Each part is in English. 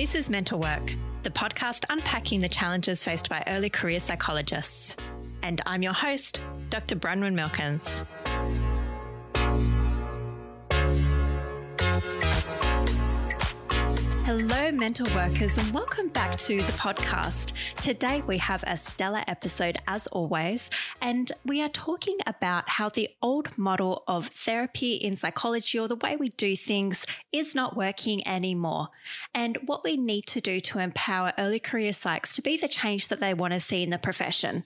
This is Mental Work, the podcast unpacking the challenges faced by early career psychologists. And I'm your host, Dr. Bronwyn Milkins. Hello, mental workers, and welcome back to the podcast. Today, we have a stellar episode as always, and we are talking about how the old model of therapy in psychology or the way we do things is not working anymore, and what we need to do to empower early career psychs to be the change that they want to see in the profession.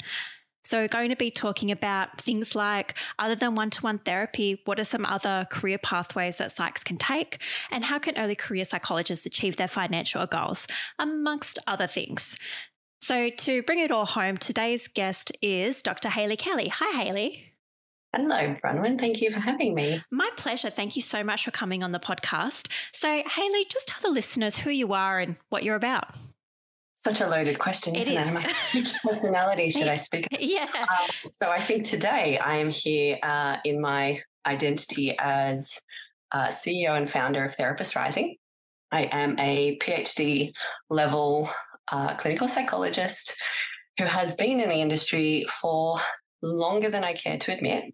So, we're going to be talking about things like other than one to one therapy, what are some other career pathways that psychs can take? And how can early career psychologists achieve their financial goals, amongst other things? So, to bring it all home, today's guest is Dr. Hayley Kelly. Hi, Hayley. Hello, Bronwyn. Thank you for having me. My pleasure. Thank you so much for coming on the podcast. So, Hayley, just tell the listeners who you are and what you're about. Such a loaded question, isn't it? My personality, should I speak? Yeah. Um, so I think today I am here uh, in my identity as uh, CEO and founder of Therapists Rising. I am a PhD level uh, clinical psychologist who has been in the industry for longer than I care to admit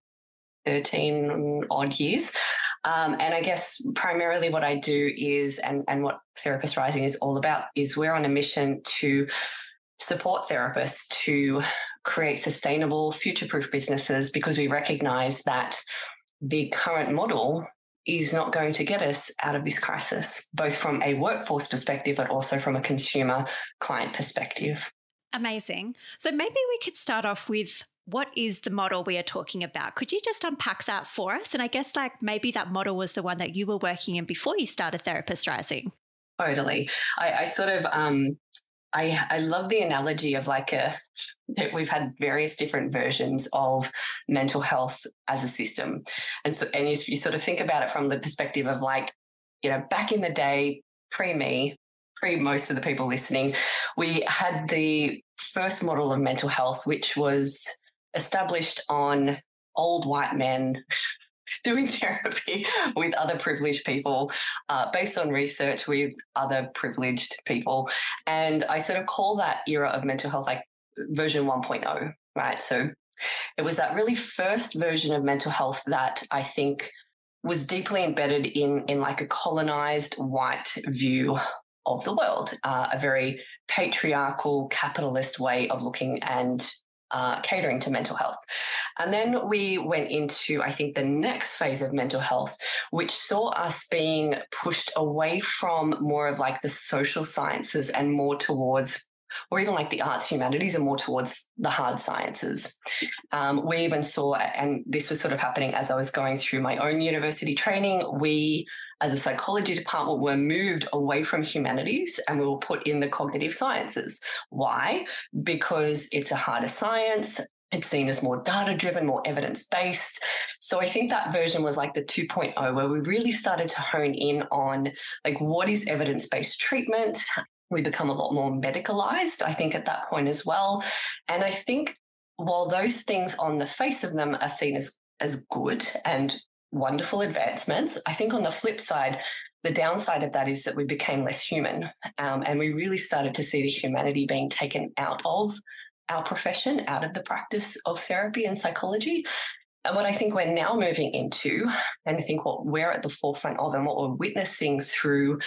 13 odd years. Um, and I guess primarily what I do is, and, and what Therapists Rising is all about, is we're on a mission to support therapists to create sustainable, future proof businesses because we recognize that the current model is not going to get us out of this crisis, both from a workforce perspective, but also from a consumer client perspective. Amazing. So maybe we could start off with what is the model we are talking about? Could you just unpack that for us? And I guess like maybe that model was the one that you were working in before you started Therapists Rising. Totally. I, I sort of um I I love the analogy of like a that we've had various different versions of mental health as a system. And so and you, you sort of think about it from the perspective of like, you know, back in the day, pre me, pre most of the people listening, we had the first model of mental health, which was established on old white men doing therapy with other privileged people uh, based on research with other privileged people. And I sort of call that era of mental health like version 1.0, right? So it was that really first version of mental health that I think was deeply embedded in, in like a colonized white view of the world, uh, a very patriarchal capitalist way of looking and uh, catering to mental health. And then we went into, I think, the next phase of mental health, which saw us being pushed away from more of like the social sciences and more towards or even like the arts humanities and more towards the hard sciences. Um, we even saw, and this was sort of happening as I was going through my own university training, we as a psychology department were moved away from humanities and we were put in the cognitive sciences. Why? Because it's a harder science. It's seen as more data driven, more evidence based. So I think that version was like the 2.0 where we really started to hone in on like what is evidence based treatment? We become a lot more medicalized, I think, at that point as well. And I think while those things on the face of them are seen as as good and wonderful advancements. I think on the flip side, the downside of that is that we became less human um, and we really started to see the humanity being taken out of our profession, out of the practice of therapy and psychology. And what I think we're now moving into, and I think what we're at the forefront of and what we're witnessing through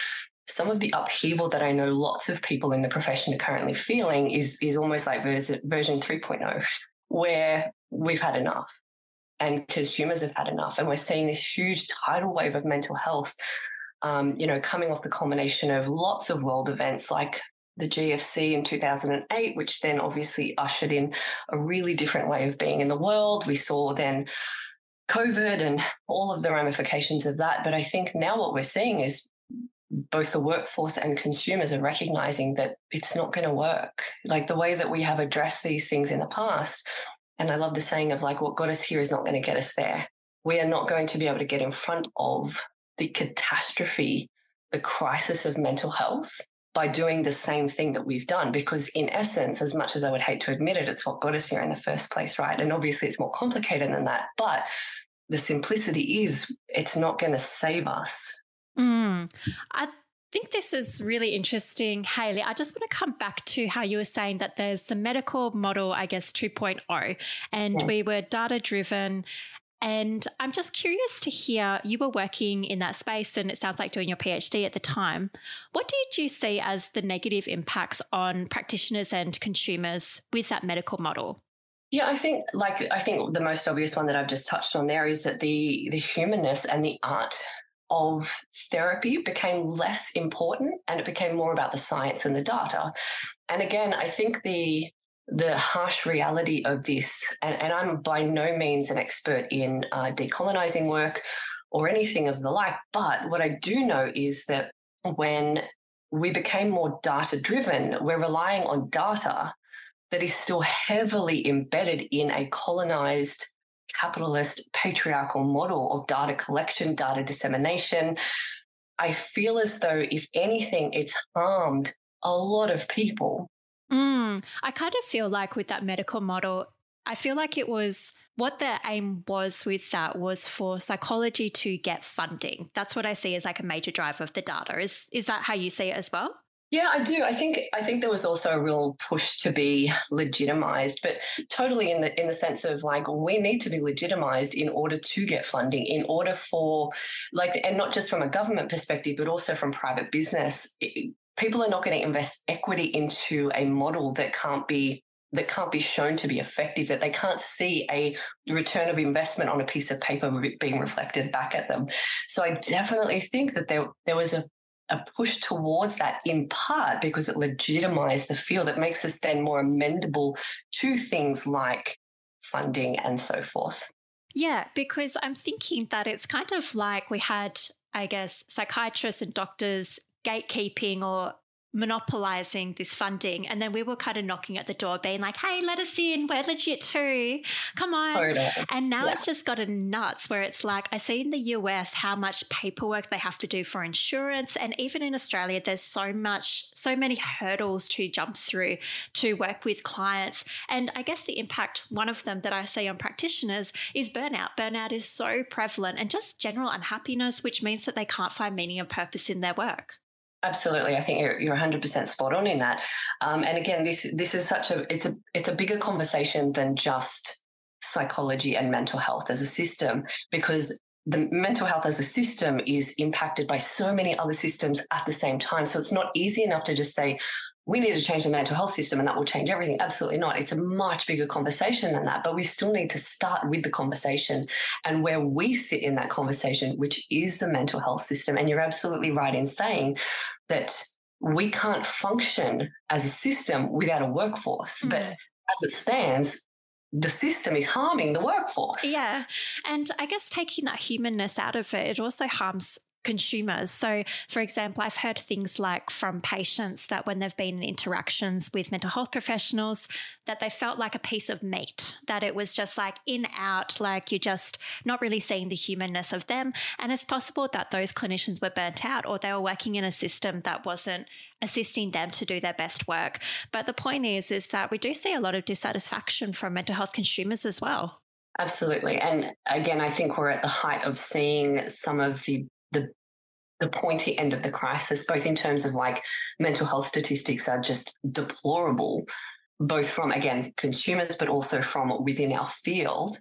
some of the upheaval that I know lots of people in the profession are currently feeling is, is almost like version 3.0, where we've had enough and consumers have had enough. And we're seeing this huge tidal wave of mental health, um, you know, coming off the culmination of lots of world events like the GFC in 2008, which then obviously ushered in a really different way of being in the world. We saw then COVID and all of the ramifications of that. But I think now what we're seeing is both the workforce and consumers are recognizing that it's not going to work. Like the way that we have addressed these things in the past and I love the saying of like, what got us here is not going to get us there. We are not going to be able to get in front of the catastrophe, the crisis of mental health by doing the same thing that we've done. Because in essence, as much as I would hate to admit it, it's what got us here in the first place, right? And obviously it's more complicated than that. But the simplicity is it's not going to save us. Mm. I think this is really interesting, Hayley. I just want to come back to how you were saying that there's the medical model, I guess, 2.0, and yeah. we were data driven. And I'm just curious to hear you were working in that space, and it sounds like doing your PhD at the time. What did you see as the negative impacts on practitioners and consumers with that medical model? Yeah, I think like I think the most obvious one that I've just touched on there is that the the humanness and the art of therapy became less important and it became more about the science and the data. And again, I think the the harsh reality of this, and, and I'm by no means an expert in uh, decolonizing work or anything of the like, but what I do know is that when we became more data driven, we're relying on data that is still heavily embedded in a colonized capitalist patriarchal model of data collection, data dissemination. I feel as though, if anything, it's harmed a lot of people. Mm, I kind of feel like with that medical model, I feel like it was what the aim was with that was for psychology to get funding. That's what I see as like a major driver of the data. Is is that how you see it as well? Yeah, I do. I think I think there was also a real push to be legitimized, but totally in the in the sense of like we need to be legitimized in order to get funding, in order for like and not just from a government perspective, but also from private business. People are not going to invest equity into a model that can't be that can't be shown to be effective, that they can't see a return of investment on a piece of paper being reflected back at them. So I definitely think that there there was a a push towards that in part because it legitimized the field. It makes us then more amendable to things like funding and so forth. Yeah, because I'm thinking that it's kind of like we had, I guess, psychiatrists and doctors gatekeeping or monopolizing this funding. And then we were kind of knocking at the door, being like, hey, let us in. We're legit too. Come on. And now yeah. it's just gotten nuts where it's like, I see in the US how much paperwork they have to do for insurance. And even in Australia, there's so much, so many hurdles to jump through to work with clients. And I guess the impact, one of them that I see on practitioners is burnout. Burnout is so prevalent and just general unhappiness, which means that they can't find meaning and purpose in their work. Absolutely, I think you're you're 100% spot on in that. Um, and again, this this is such a it's a it's a bigger conversation than just psychology and mental health as a system because the mental health as a system is impacted by so many other systems at the same time. So it's not easy enough to just say, we need to change the mental health system and that will change everything. Absolutely not. It's a much bigger conversation than that, but we still need to start with the conversation and where we sit in that conversation, which is the mental health system. And you're absolutely right in saying that we can't function as a system without a workforce. Mm. But as it stands, the system is harming the workforce. Yeah. And I guess taking that humanness out of it, it also harms consumers. So, for example, I've heard things like from patients that when they've been in interactions with mental health professionals, that they felt like a piece of meat, that it was just like in, out, like you're just not really seeing the humanness of them. And it's possible that those clinicians were burnt out or they were working in a system that wasn't assisting them to do their best work. But the point is, is that we do see a lot of dissatisfaction from mental health consumers as well. Absolutely. And again, I think we're at the height of seeing some of the the the pointy end of the crisis, both in terms of like mental health statistics are just deplorable, both from again consumers, but also from within our field.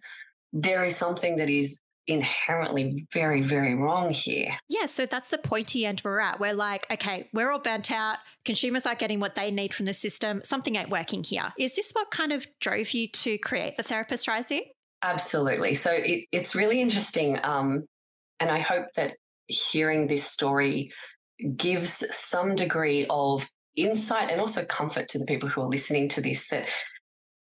There is something that is inherently very, very wrong here. Yeah, so that's the pointy end we're at. We're like, okay, we're all burnt out. Consumers aren't getting what they need from the system. Something ain't working here. Is this what kind of drove you to create the Therapists Rising? Absolutely. So it, it's really interesting. Um, and I hope that hearing this story gives some degree of insight and also comfort to the people who are listening to this that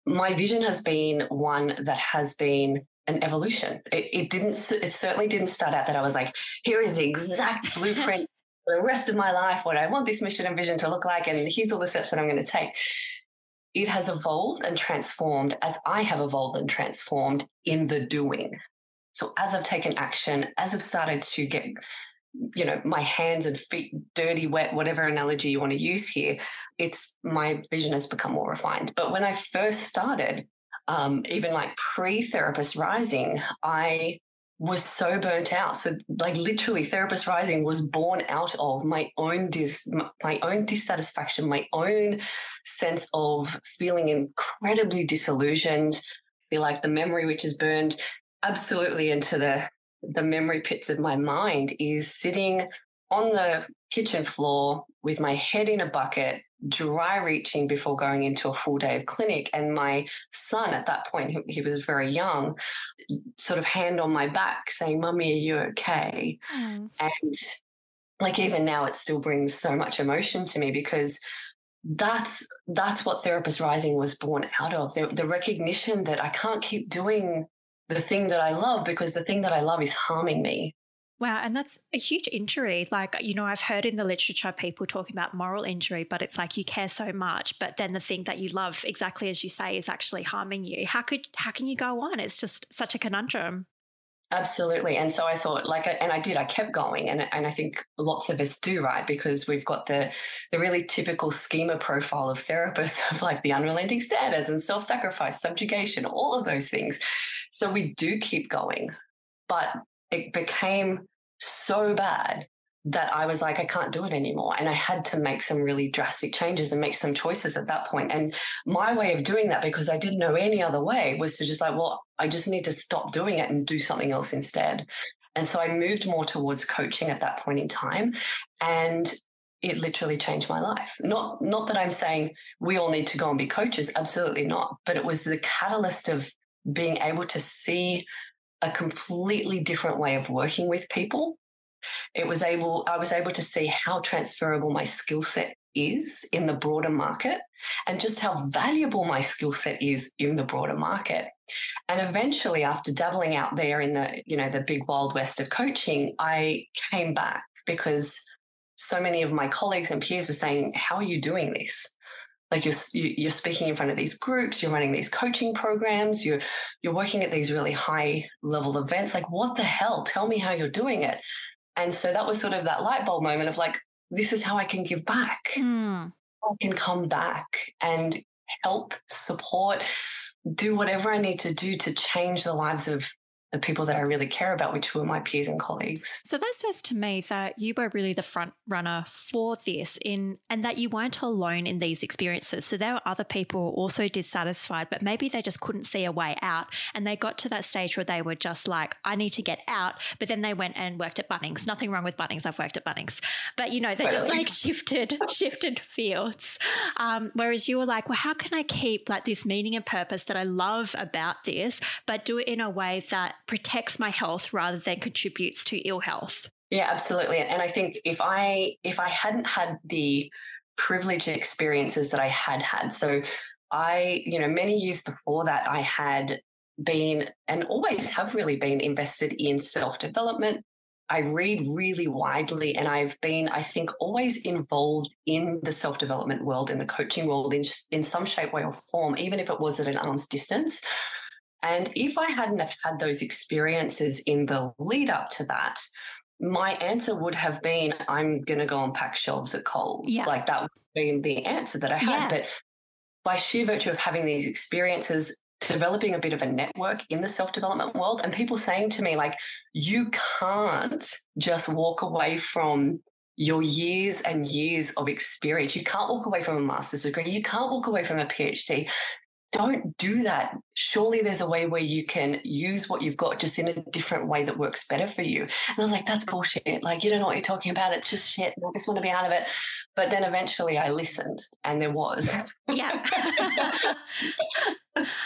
my vision has been one that has been an evolution. It, it, didn't, it certainly didn't start out that I was like, here is the exact blueprint for the rest of my life, what I want this mission and vision to look like, and here's all the steps that I'm going to take. It has evolved and transformed as I have evolved and transformed in the doing. So as I've taken action, as I've started to get, you know, my hands and feet dirty, wet, whatever analogy you want to use here, it's my vision has become more refined. But when I first started, um, even like pre-therapists rising, I was so burnt out. So, like literally, Therapists Rising was born out of my own dis- my own dissatisfaction, my own sense of feeling incredibly disillusioned. Feel like the memory which is burned absolutely into the the memory pits of my mind is sitting on the kitchen floor with my head in a bucket, dry reaching before going into a full day of clinic. And my son, at that point, he, was very young, sort of hand on my back saying, Mummy, are you okay? Mm. And like even now, it still brings so much emotion to me because that's that's what therapists rising was born out of the, the recognition that i can't keep doing the thing that i love because the thing that i love is harming me Wow. And that's a huge injury. Like, you know, I've heard in the literature people talking about moral injury, but it's like you care so much, but then the thing that you love, exactly as you say, is actually harming you. How could, how can you go on? It's just such a conundrum. Absolutely. And so I thought like, and I did, I kept going. And, and I think lots of us do, right? Because we've got the, the really typical schema profile of therapists of like the unrelenting standards and self-sacrifice, subjugation, all of those things. So we do keep going. But it became so bad that I was like, I can't do it anymore. And I had to make some really drastic changes and make some choices at that point. And my way of doing that, because I didn't know any other way, was to just like, well, I just need to stop doing it and do something else instead. And so I moved more towards coaching at that point in time. And it literally changed my life. Not not that I'm saying we all need to go and be coaches, absolutely not. But it was the catalyst of being able to see a completely different way of working with people. It was able, I was able to see how transferable my skill set is in the broader market and just how valuable my skill set is in the broader market. And eventually after dabbling out there in the, you know, the big wild west of coaching, I came back because so many of my colleagues and peers were saying, how are you doing this? like you're you're speaking in front of these groups you're running these coaching programs you're you're working at these really high level events like what the hell tell me how you're doing it and so that was sort of that light bulb moment of like this is how i can give back mm. i can come back and help support do whatever i need to do to change the lives of the people that I really care about, which were my peers and colleagues. So that says to me that you were really the front runner for this in and that you weren't alone in these experiences. So there were other people also dissatisfied, but maybe they just couldn't see a way out. And they got to that stage where they were just like, I need to get out. But then they went and worked at Bunnings. Nothing wrong with Bunnings. I've worked at Bunnings. But you know, they totally. just like shifted, shifted fields. Um, whereas you were like, well, how can I keep like this meaning and purpose that I love about this, but do it in a way that protects my health rather than contributes to ill health. Yeah, absolutely. And I think if I if I hadn't had the privileged experiences that I had had, so I, you know, many years before that, I had been and always have really been invested in self development. I read really widely and I've been, I think, always involved in the self development world, in the coaching world in, in some shape, way, or form, even if it was at an arm's distance. And if I hadn't have had those experiences in the lead up to that, my answer would have been, I'm going to go and pack shelves at Coles. Yeah. Like that would have been the answer that I had. Yeah. But by sheer virtue of having these experiences, developing a bit of a network in the self development world, and people saying to me, like, you can't just walk away from your years and years of experience. You can't walk away from a master's degree. You can't walk away from a PhD don't do that. Surely there's a way where you can use what you've got just in a different way that works better for you. And I was like, that's bullshit. Like, you don't know what you're talking about. It's just shit. I just want to be out of it. But then eventually I listened and there was. Yeah.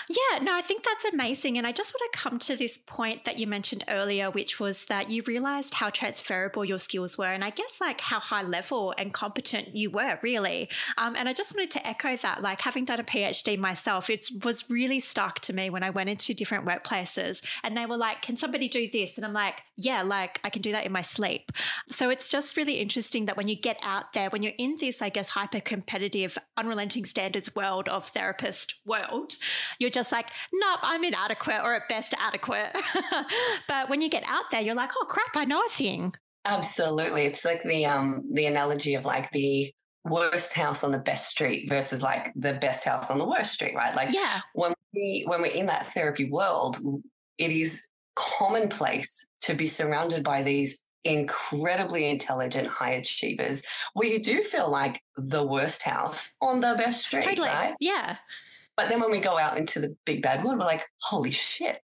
yeah, no, I think that's amazing. And I just want to come to this point that you mentioned earlier, which was that you realized how transferable your skills were. And I guess like how high level and competent you were, really. Um, and I just wanted to echo that, like having done a PhD myself, it was really stuck to me when I went into different workplaces and they were like, can somebody do this? And I'm like, yeah, like I can do that in my sleep. So it's just really interesting that when you get out there, when you're in this, I guess, hyper competitive, unrelenting standards world of therapist world, you're just like, nope, I'm inadequate or at best adequate. but when you get out there, you're like, oh crap, I know a thing. Absolutely. It's like the um the analogy of like the worst house on the best street versus like the best house on the worst street, right? Like yeah. when we when we're in that therapy world, it is commonplace to be surrounded by these incredibly intelligent high achievers where you do feel like the worst house on the best street. Totally. Right? Yeah. But then when we go out into the big bad world, we're like, holy shit.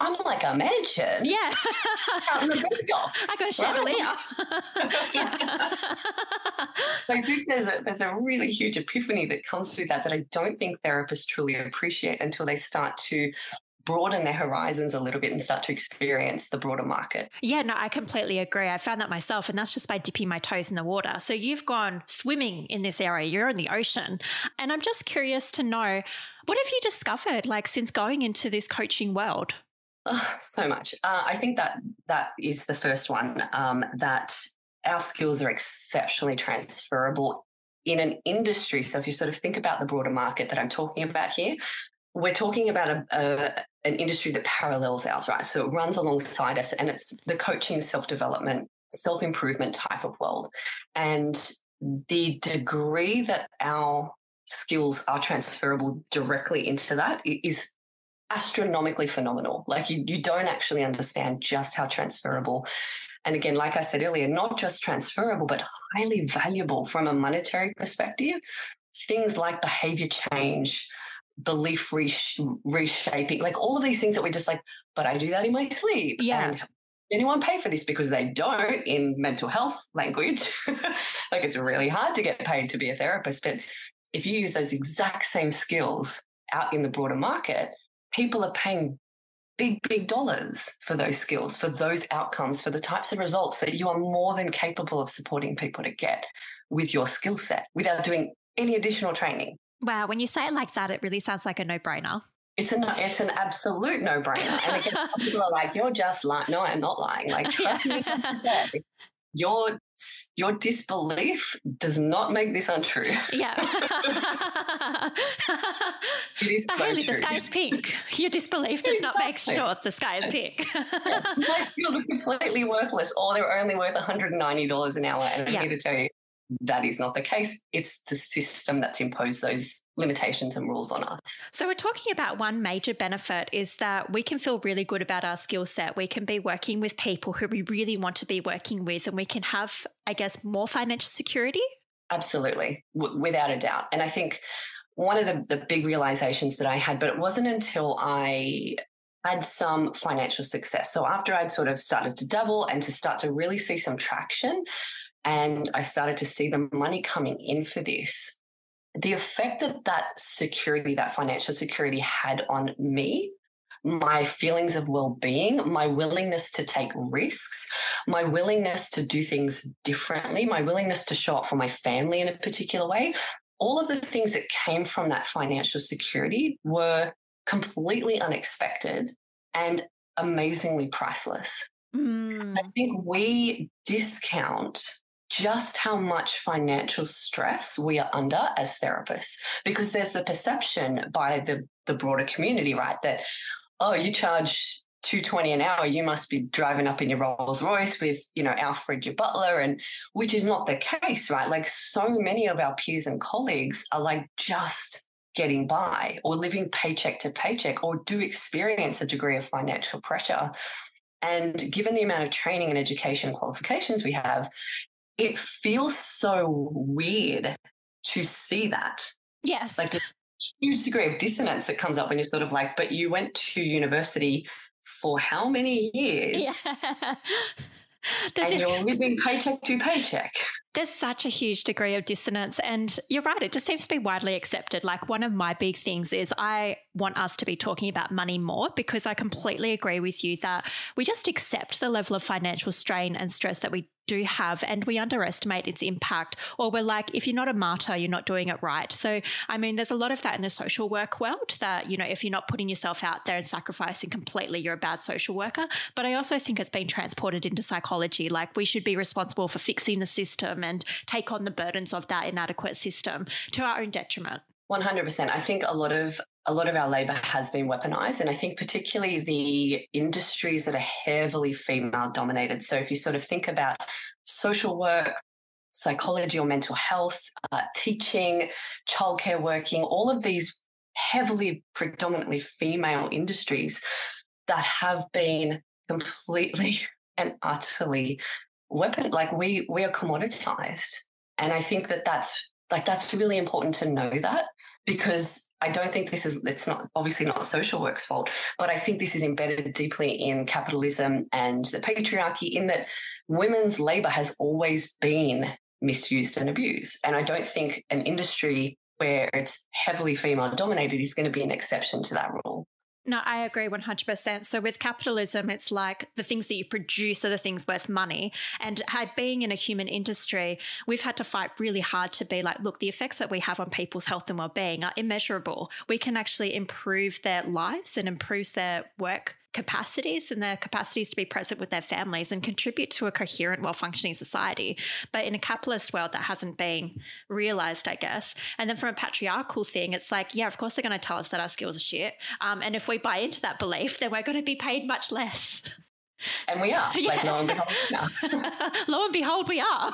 I'm like a mansion. Yeah. out in I got a chandelier. I think there's a, there's a really huge epiphany that comes through that that I don't think therapists truly appreciate until they start to broaden their horizons a little bit and start to experience the broader market. Yeah, no, I completely agree. I found that myself, and that's just by dipping my toes in the water. So you've gone swimming in this area, you're in the ocean. And I'm just curious to know what have you discovered like since going into this coaching world? Oh, so much. Uh, I think that that is the first one um, that our skills are exceptionally transferable in an industry. So if you sort of think about the broader market that I'm talking about here, we're talking about a, a, an industry that parallels ours, right? So it runs alongside us and it's the coaching, self development, self improvement type of world. And the degree that our skills are transferable directly into that is astronomically phenomenal. Like you, you don't actually understand just how transferable. And again, like I said earlier, not just transferable, but highly valuable from a monetary perspective. Things like behavior change, belief reshaping, like all of these things that we're just like, but I do that in my sleep. Yeah. And anyone pay for this because they don't in mental health language. like it's really hard to get paid to be a therapist. But if you use those exact same skills out in the broader market, people are paying big, big dollars for those skills, for those outcomes, for the types of results that you are more than capable of supporting people to get with your skill set without doing any additional training. Wow, when you say it like that, it really sounds like a no brainer. It's an it's an absolute no brainer. And again, people are like, "You're just lying." No, I'm not lying. Like, trust me, your your disbelief does not make this untrue. Yeah. it is but so Hayley, true. the sky is pink. Your disbelief does not make sure the sky is pink. yes, my skills are completely worthless, or they're only worth $190 an hour. And I'm Yeah. here to tell you that is not the case. It's the system that's imposed those limitations and rules on us. So, we're talking about one major benefit is that we can feel really good about our skill set. We can be working with people who we really want to be working with, and we can have, I guess, more financial security. Absolutely, w- without a doubt. And I think one of the, the big realizations that I had, but it wasn't until I had some financial success. So after I'd sort of started to double and to start to really see some traction, and I started to see the money coming in for this, the effect that that security, that financial security had on me, my feelings of well being, my willingness to take risks, my willingness to do things differently, my willingness to show up for my family in a particular way, all of the things that came from that financial security were completely unexpected and amazingly priceless. Mm. I think we discount just how much financial stress we are under as therapists because there's the perception by the the broader community right that oh you charge 220 an hour you must be driving up in your Rolls Royce with you know Alfred your butler and which is not the case right? Like so many of our peers and colleagues are like just getting by or living paycheck to paycheck or do experience a degree of financial pressure. And given the amount of training and education qualifications we have it feels so weird to see that. Yes. Like a huge degree of dissonance that comes up when you're sort of like, but you went to university for how many years? yeah. And a- you're living paycheck to paycheck. There's such a huge degree of dissonance. And you're right, it just seems to be widely accepted. Like, one of my big things is I want us to be talking about money more because I completely agree with you that we just accept the level of financial strain and stress that we do have and we underestimate its impact. Or we're like, if you're not a martyr, you're not doing it right. So, I mean, there's a lot of that in the social work world that, you know, if you're not putting yourself out there and sacrificing completely, you're a bad social worker. But I also think it's been transported into psychology. Like, we should be responsible for fixing the system and take on the burdens of that inadequate system to our own detriment. 100%. I think a lot of a lot of our labor has been weaponized and I think particularly the industries that are heavily female dominated. So if you sort of think about social work, psychology or mental health, uh, teaching, childcare working, all of these heavily predominantly female industries that have been completely and utterly weapon like we we are commoditized and i think that that's like that's really important to know that because I don't think this is it's not obviously not social work's fault, but I think this is embedded deeply in capitalism and the patriarchy in that women's labor has always been misused and abused. And I don't think an industry where it's heavily female dominated is going to be an exception to that rule. No, I agree 100%. So with capitalism, it's like the things that you produce are the things worth money. And being in a human industry, we've had to fight really hard to be like, look, the effects that we have on people's health and well-being are immeasurable. We can actually improve their lives and improve their work capacities and their capacities to be present with their families and contribute to a coherent, well functioning society. But in a capitalist world, that hasn't been realized, I guess. And then from a patriarchal thing, it's like, yeah, of course they're going to tell us that our skills are shit. Um, and if we buy into that belief, then we're going to be paid much less. And we are. Yeah. Like lo and behold, lo and behold, we are.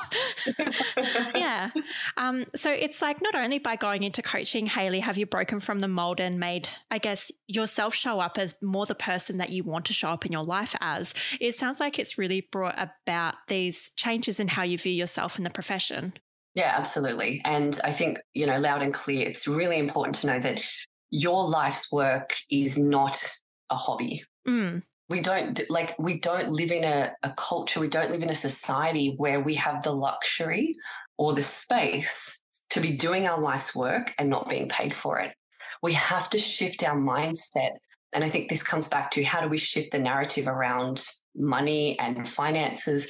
yeah. Um, so it's like not only by going into coaching, haley have you broken from the mold and made, I guess, yourself show up as more the person that you want to show up in your life as. It sounds like it's really brought about these changes in how you view yourself in the profession. Yeah, absolutely. And I think, you know, loud and clear, it's really important to know that your life's work is not a hobby. Mm we don't like we don't live in a, a culture we don't live in a society where we have the luxury or the space to be doing our life's work and not being paid for it. We have to shift our mindset and i think this comes back to how do we shift the narrative around money and finances.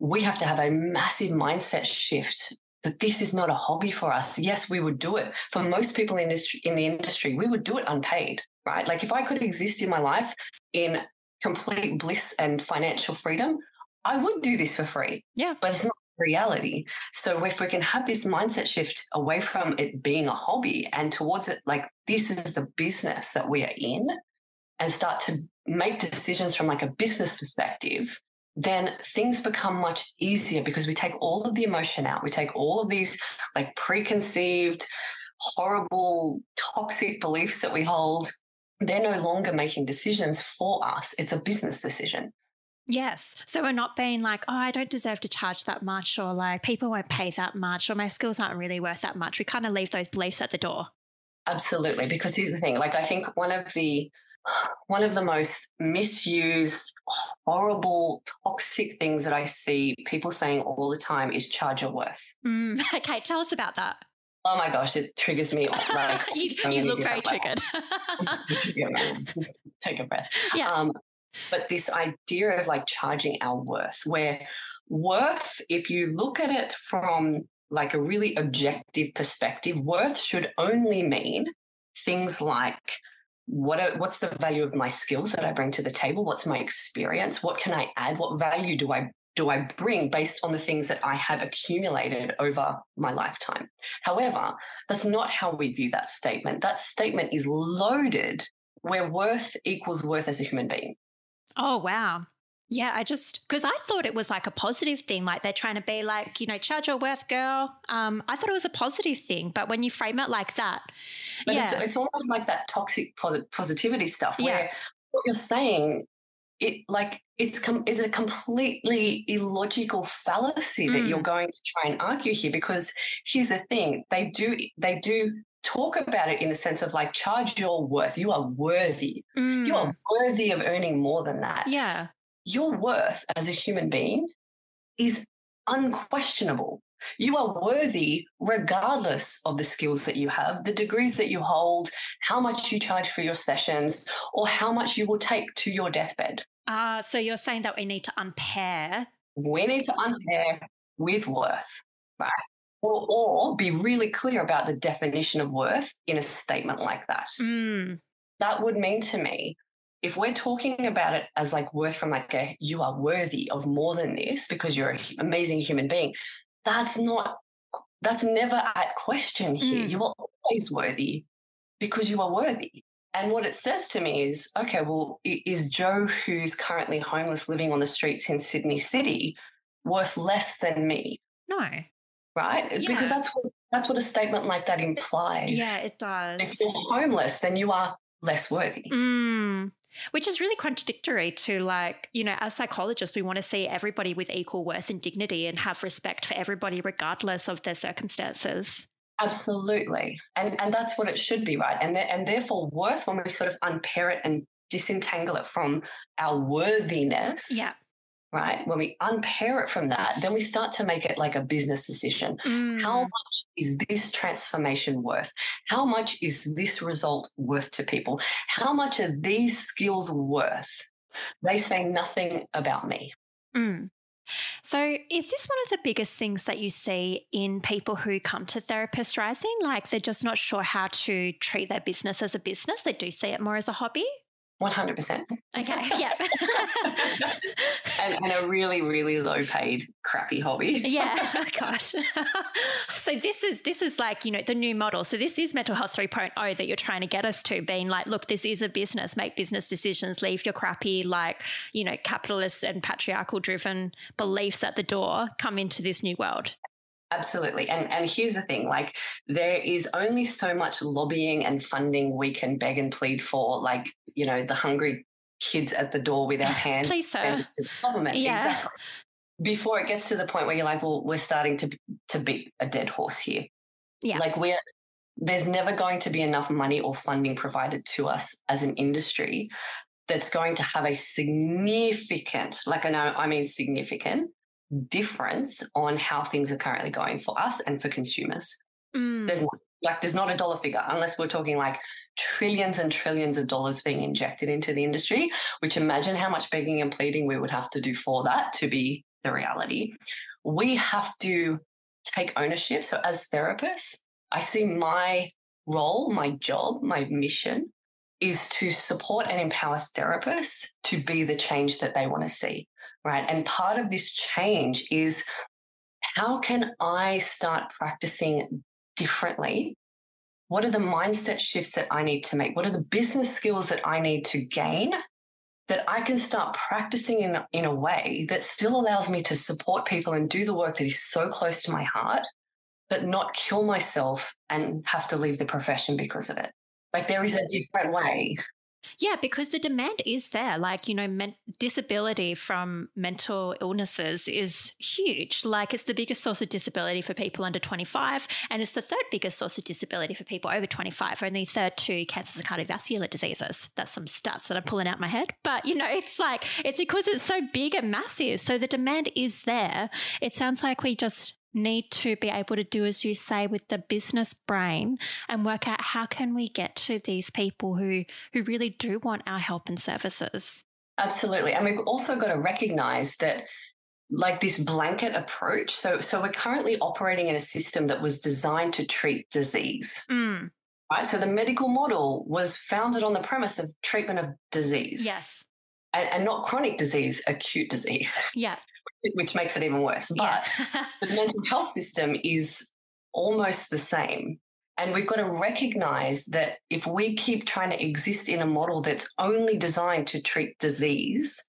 We have to have a massive mindset shift that this is not a hobby for us. Yes we would do it. For most people in this in the industry we would do it unpaid right? Like if i could exist in my life in complete bliss and financial freedom, I would do this for free. Yeah. But it's not reality. So if we can have this mindset shift away from it being a hobby and towards it like this is the business that we are in and start to make decisions from like a business perspective, then things become much easier because we take all of the emotion out. We take all of these like preconceived, horrible, toxic beliefs that we hold they're no longer making decisions for us. It's a business decision. Yes. So we're not being like, oh, I don't deserve to charge that much, or like people won't pay that much, or my skills aren't really worth that much. We kind of leave those beliefs at the door. Absolutely. Because here's the thing like, I think one of the one of the most misused, horrible, toxic things that I see people saying all the time is charge your worth. Mm, okay, tell us about that. Oh my gosh, it triggers me. Like, you, you look very triggered. Take a breath. Yeah. Um, but this idea of like charging our worth, where worth, if you look at it from like a really objective perspective, worth should only mean things like what are, what's the value of my skills that I bring to the table? What's my experience? What can I add? What value do I do I bring based on the things that I have accumulated over my lifetime? However, that's not how we view that statement. That statement is loaded where worth equals worth as a human being. Oh, wow. Yeah, I just because I thought it was like a positive thing, like they're trying to be like, you know, charge your worth, girl. Um, I thought it was a positive thing, but when you frame it like that, but yeah, it's, it's almost like that toxic positivity stuff where yeah. what you're saying it like it's com- it's a completely illogical fallacy that you're mm. going to try and argue here because here's the thing they do they do talk about it in the sense of like charge your worth you are worthy mm. you are mm. worthy of earning more than that yeah your worth as a human being is unquestionable you are worthy regardless of the skills that you have, the degrees that you hold, how much you charge for your sessions, or how much you will take to your deathbed. Ah, uh, so you're saying that we need to unpair? We need to unpair with worth, right? Or, or be really clear about the definition of worth in a statement like that. Mm. That would mean to me if we're talking about it as like worth from like a you are worthy of more than this because you're an amazing human being that's not that's never at question here. Mm. You are always worthy because you are worthy. And what it says to me is, okay, well, is Joe, who's currently homeless living on the streets in Sydney City, worth less than me? No. Right? Yeah. Because that's what that's what a statement like that implies. Yeah, it does. If you're homeless, then you are less worthy. Mm. Which is really contradictory to, like, you know, as psychologists, we want to see everybody with equal worth and dignity and have respect for everybody, regardless of their circumstances. Absolutely. And and that's what it should be, right? And th- and therefore worth when we sort of unpair it and disentangle it from our worthiness. Yeah. Right. When we unpair it from that, then we start to make it like a business decision. Mm. How much is this transformation worth? How much is this result worth to people? How much are these skills worth? They say nothing about me. Mm. So, is this one of the biggest things that you see in people who come to Therapists Rising? Like they're just not sure how to treat their business as a business, they do see it more as a hobby? 100%. Okay, yeah. and, and, a really, really low paid, crappy hobby. yeah, oh gosh. so this is this is like, you know, the new model. So this is mental health 3.0 that you're trying to get us to, being like, look, this is a business, make business decisions, leave your crappy, like, you know, capitalist and patriarchal driven beliefs at the door, come into this new world. Absolutely. And and here's the thing, like there is only so much lobbying and funding we can beg and plead for, like, you know, the hungry kids at the door with our hands. Please, sir. Government. Yeah. Exactly. Before it gets to the point where you're like, well, we're starting to to beat a dead horse here. Yeah. Like we're there's never going to be enough money or funding provided to us as an industry that's going to have a significant, like I know I mean significant difference on how things are currently going for us and for consumers. Mm. There's not, like there's not a dollar figure unless we're talking like trillions and trillions of dollars being injected into the industry, which imagine how much begging and pleading we would have to do for that to be the reality. We have to take ownership. So as therapists, I see my role, my job, my mission is to support and empower therapists to be the change that they want to see right? And part of this change is how can I start practicing differently? What are the mindset shifts that I need to make? What are the business skills that I need to gain that I can start practicing in, in a way that still allows me to support people and do the work that is so close to my heart, but not kill myself and have to leave the profession because of it? Like there is a different way. Yeah, because the demand is there. Like, you know, men- disability from mental illnesses is huge. Like, it's the biggest source of disability for people under 25, and it's the third biggest source of disability for people over 25, only third to cancers and cardiovascular diseases. That's some stats that I'm pulling out my head. But, you know, it's like, it's because it's so big and massive. So the demand is there. It sounds like we just need to be able to do as you say with the business brain and work out how can we get to these people who who really do want our help and services. Absolutely. And we've also got to recognize that like this blanket approach so so we're currently operating in a system that was designed to treat disease mm. right? So the medical model was founded on the premise of treatment of disease yes. and, and not chronic disease acute disease. Yeah which makes it even worse. But yeah. the mental health system is almost the same. And we've got to recognize that if we keep trying to exist in a model that's only designed to treat disease,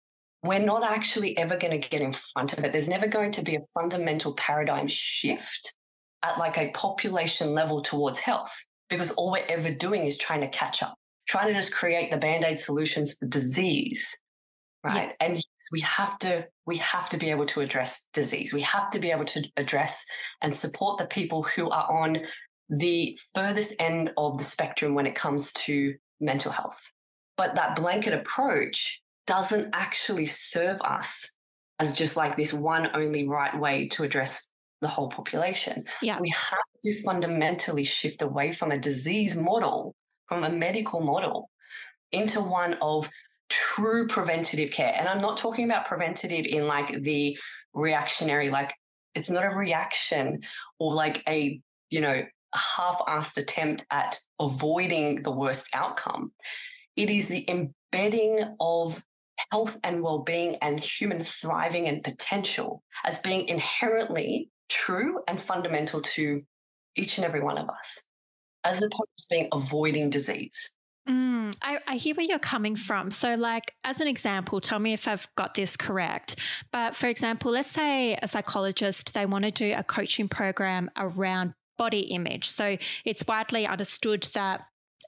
we're not actually ever going to get in front of it. There's never going to be a fundamental paradigm shift at like a population level towards health because all we're ever doing is trying to catch up, trying to just create the band aid solutions for disease right yeah. and yes, we have to we have to be able to address disease. We have to be able to address and support the people who are on the furthest end of the spectrum when it comes to mental health. But that blanket approach doesn't actually serve us as just like this one only right way to address the whole population. Yeah. We have to fundamentally shift away from a disease model from a medical model into one of true preventative care. And I'm not talking about preventative in like the reactionary, like it's not a reaction or like a, you know, half-assed attempt at avoiding the worst outcome. It is the embedding of health and well-being and human thriving and potential as being inherently true and fundamental to each and every one of us, as opposed to being avoiding disease. Mm, I, I, hear where you're coming from. So, like, as an example, tell me if I've got this correct. But for example, let's say a psychologist, they want to do a coaching program around body image. So, it's widely understood that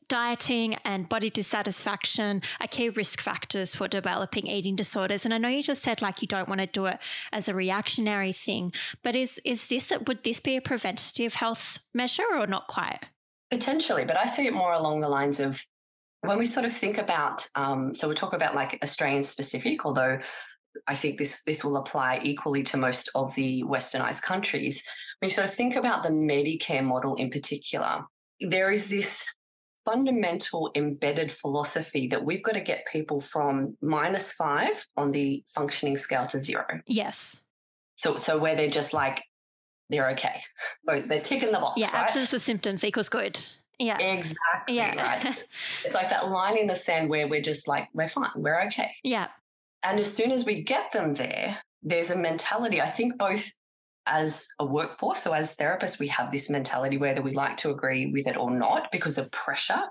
dieting and body dissatisfaction are key risk factors for developing eating disorders. And I know you just said like you don't want to do it as a reactionary thing, but is is this would this be a preventative health measure or not quite? Potentially, but I see it more along the lines of when we sort of think about. Um, so we talk about like Australian specific, although I think this this will apply equally to most of the westernized countries. When you sort of think about the Medicare model in particular, there is this fundamental embedded philosophy that we've got to get people from minus five on the functioning scale to zero. Yes. So so where they're just like they're okay. So they're ticking the box. Yeah, right? absence of symptoms equals good. Yeah. Exactly. Yeah. Right. it's like that line in the sand where we're just like, we're fine, we're okay. Yeah. And as soon as we get them there, there's a mentality, I think, both as a workforce, so as therapists, we have this mentality whether we like to agree with it or not because of pressure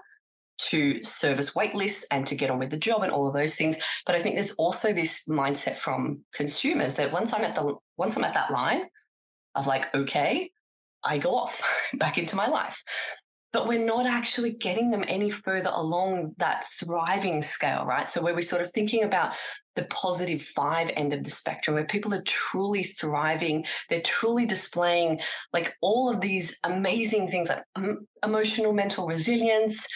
to service wait lists and to get on with the job and all of those things. But I think there's also this mindset from consumers that once I'm at the once I'm at that line of like, okay, I go off back into my life but we're not actually getting them any further along that thriving scale, right? So, where we're sort of thinking about the positive five end of the spectrum, where people are truly thriving, they're truly displaying like all of these amazing things like um, emotional, mental resilience.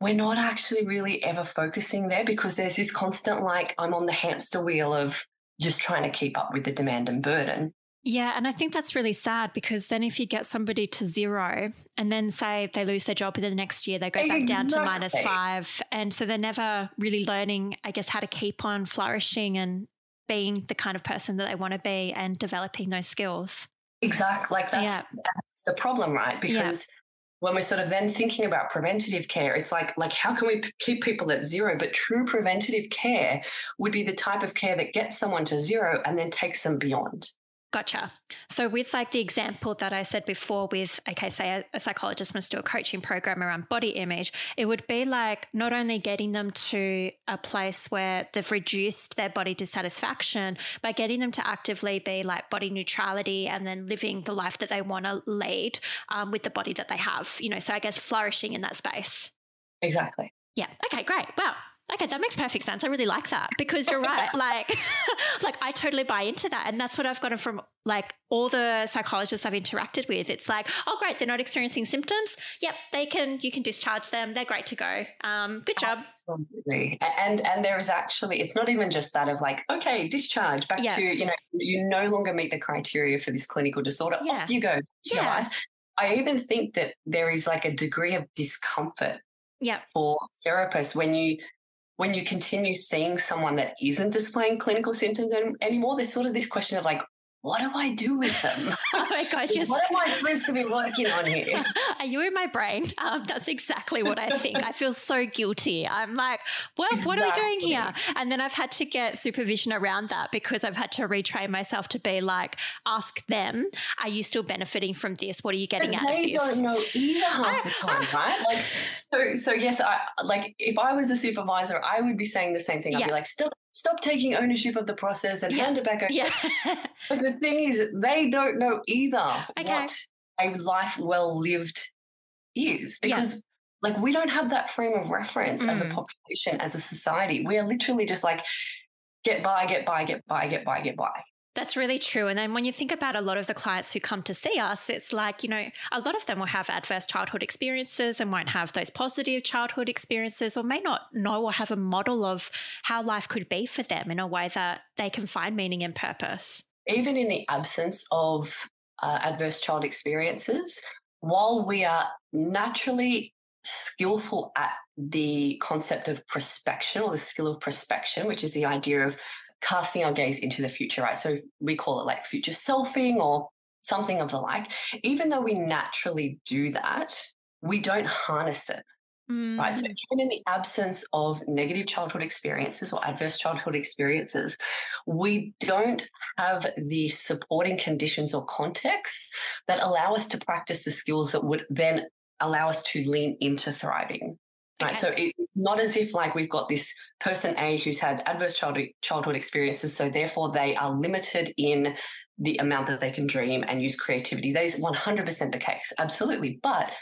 We're not actually really ever focusing there because there's this constant, like, I'm on the hamster wheel of just trying to keep up with the demand and burden. Yeah, and I think that's really sad because then if you get somebody to zero and then say they lose their job in the next year, they go back down to minus five. And so they're never really learning, I guess, how to keep on flourishing and being the kind of person that they want to be and developing those skills. Exactly. Like that's, yeah. that's the problem, right? Because yeah. when we're sort of then thinking about preventative care, it's like like how can we keep people at zero? But true preventative care would be the type of care that gets someone to zero and then takes them beyond. Gotcha. So, with like the example that I said before, with, okay, say a, a, psychologist wants to do a coaching program around body image, it would be like not only getting them to a place where they've reduced their body dissatisfaction, but getting them to actively be like body neutrality and then living the life that they want to lead um, with the body that they have, you know, so I guess flourishing in that space. Exactly. Yeah. Okay, great. Wow. Okay, that makes perfect sense. I really like that because you're right. like, like I totally buy into that, and that's what I've gotten from like all the psychologists I've interacted with. It's like, oh, great, they're not experiencing symptoms. Yep, they can. You can discharge them. They're great to go. Um, good job. Absolutely. And and there is actually, it's not even just that of like, okay, discharge back yeah. to you know, you no longer meet the criteria for this clinical disorder. Yeah. Off you go. yeah. I even think that there is like a degree of discomfort yeah. for therapists when you when you continue seeing someone that isn't displaying clinical symptoms anymore, there's sort of this question of like, what do I do with them? oh my gosh, what am I supposed to be working on here? Are you in my brain? Um, that's exactly what I think. I feel so guilty. I'm like, well, exactly. what are we doing here? And then I've had to get supervision around that because I've had to retrain myself to be like, ask them, are you still benefiting from this? What are you getting out of this? They don't know either half the time, right? Like, so, so yes, I like if I was a supervisor, I would be saying the same thing. I'd yeah. be like, still stop taking ownership of the process and yeah. hand it back over. Yeah. but the thing is, they don't know either okay. what a life well lived is because. Yeah. Like, we don't have that frame of reference mm. as a mm. population, as a society. We are literally just like, get by, get by, get by, get by, get by. That's really true. And then when you think about a lot of the clients who come to see us, it's like, you know, a lot of them will have adverse childhood experiences and won't have those positive childhood experiences or may not know or have a model of how life could be for them in a way that they can find meaning and purpose. Even in the absence of uh, adverse child experiences, while we are naturally skillful at the concept of prospection or the skill of prospection, which is the idea of casting our gaze into the future, right? So we call it like future selfing or something of the like. Even though we naturally do that, we don't harness it. Mm. Right. So mm. even in the absence of negative childhood experiences or adverse childhood experiences, we don't have the supporting conditions or contexts that allow us to practice the skills that would then allow us to lean into thriving. Right. Okay. So it's not as if like we've got this person A who's had adverse childhood childhood experiences, so therefore they are limited in the amount that they can dream and use creativity. That is 100% the case. Absolutely. But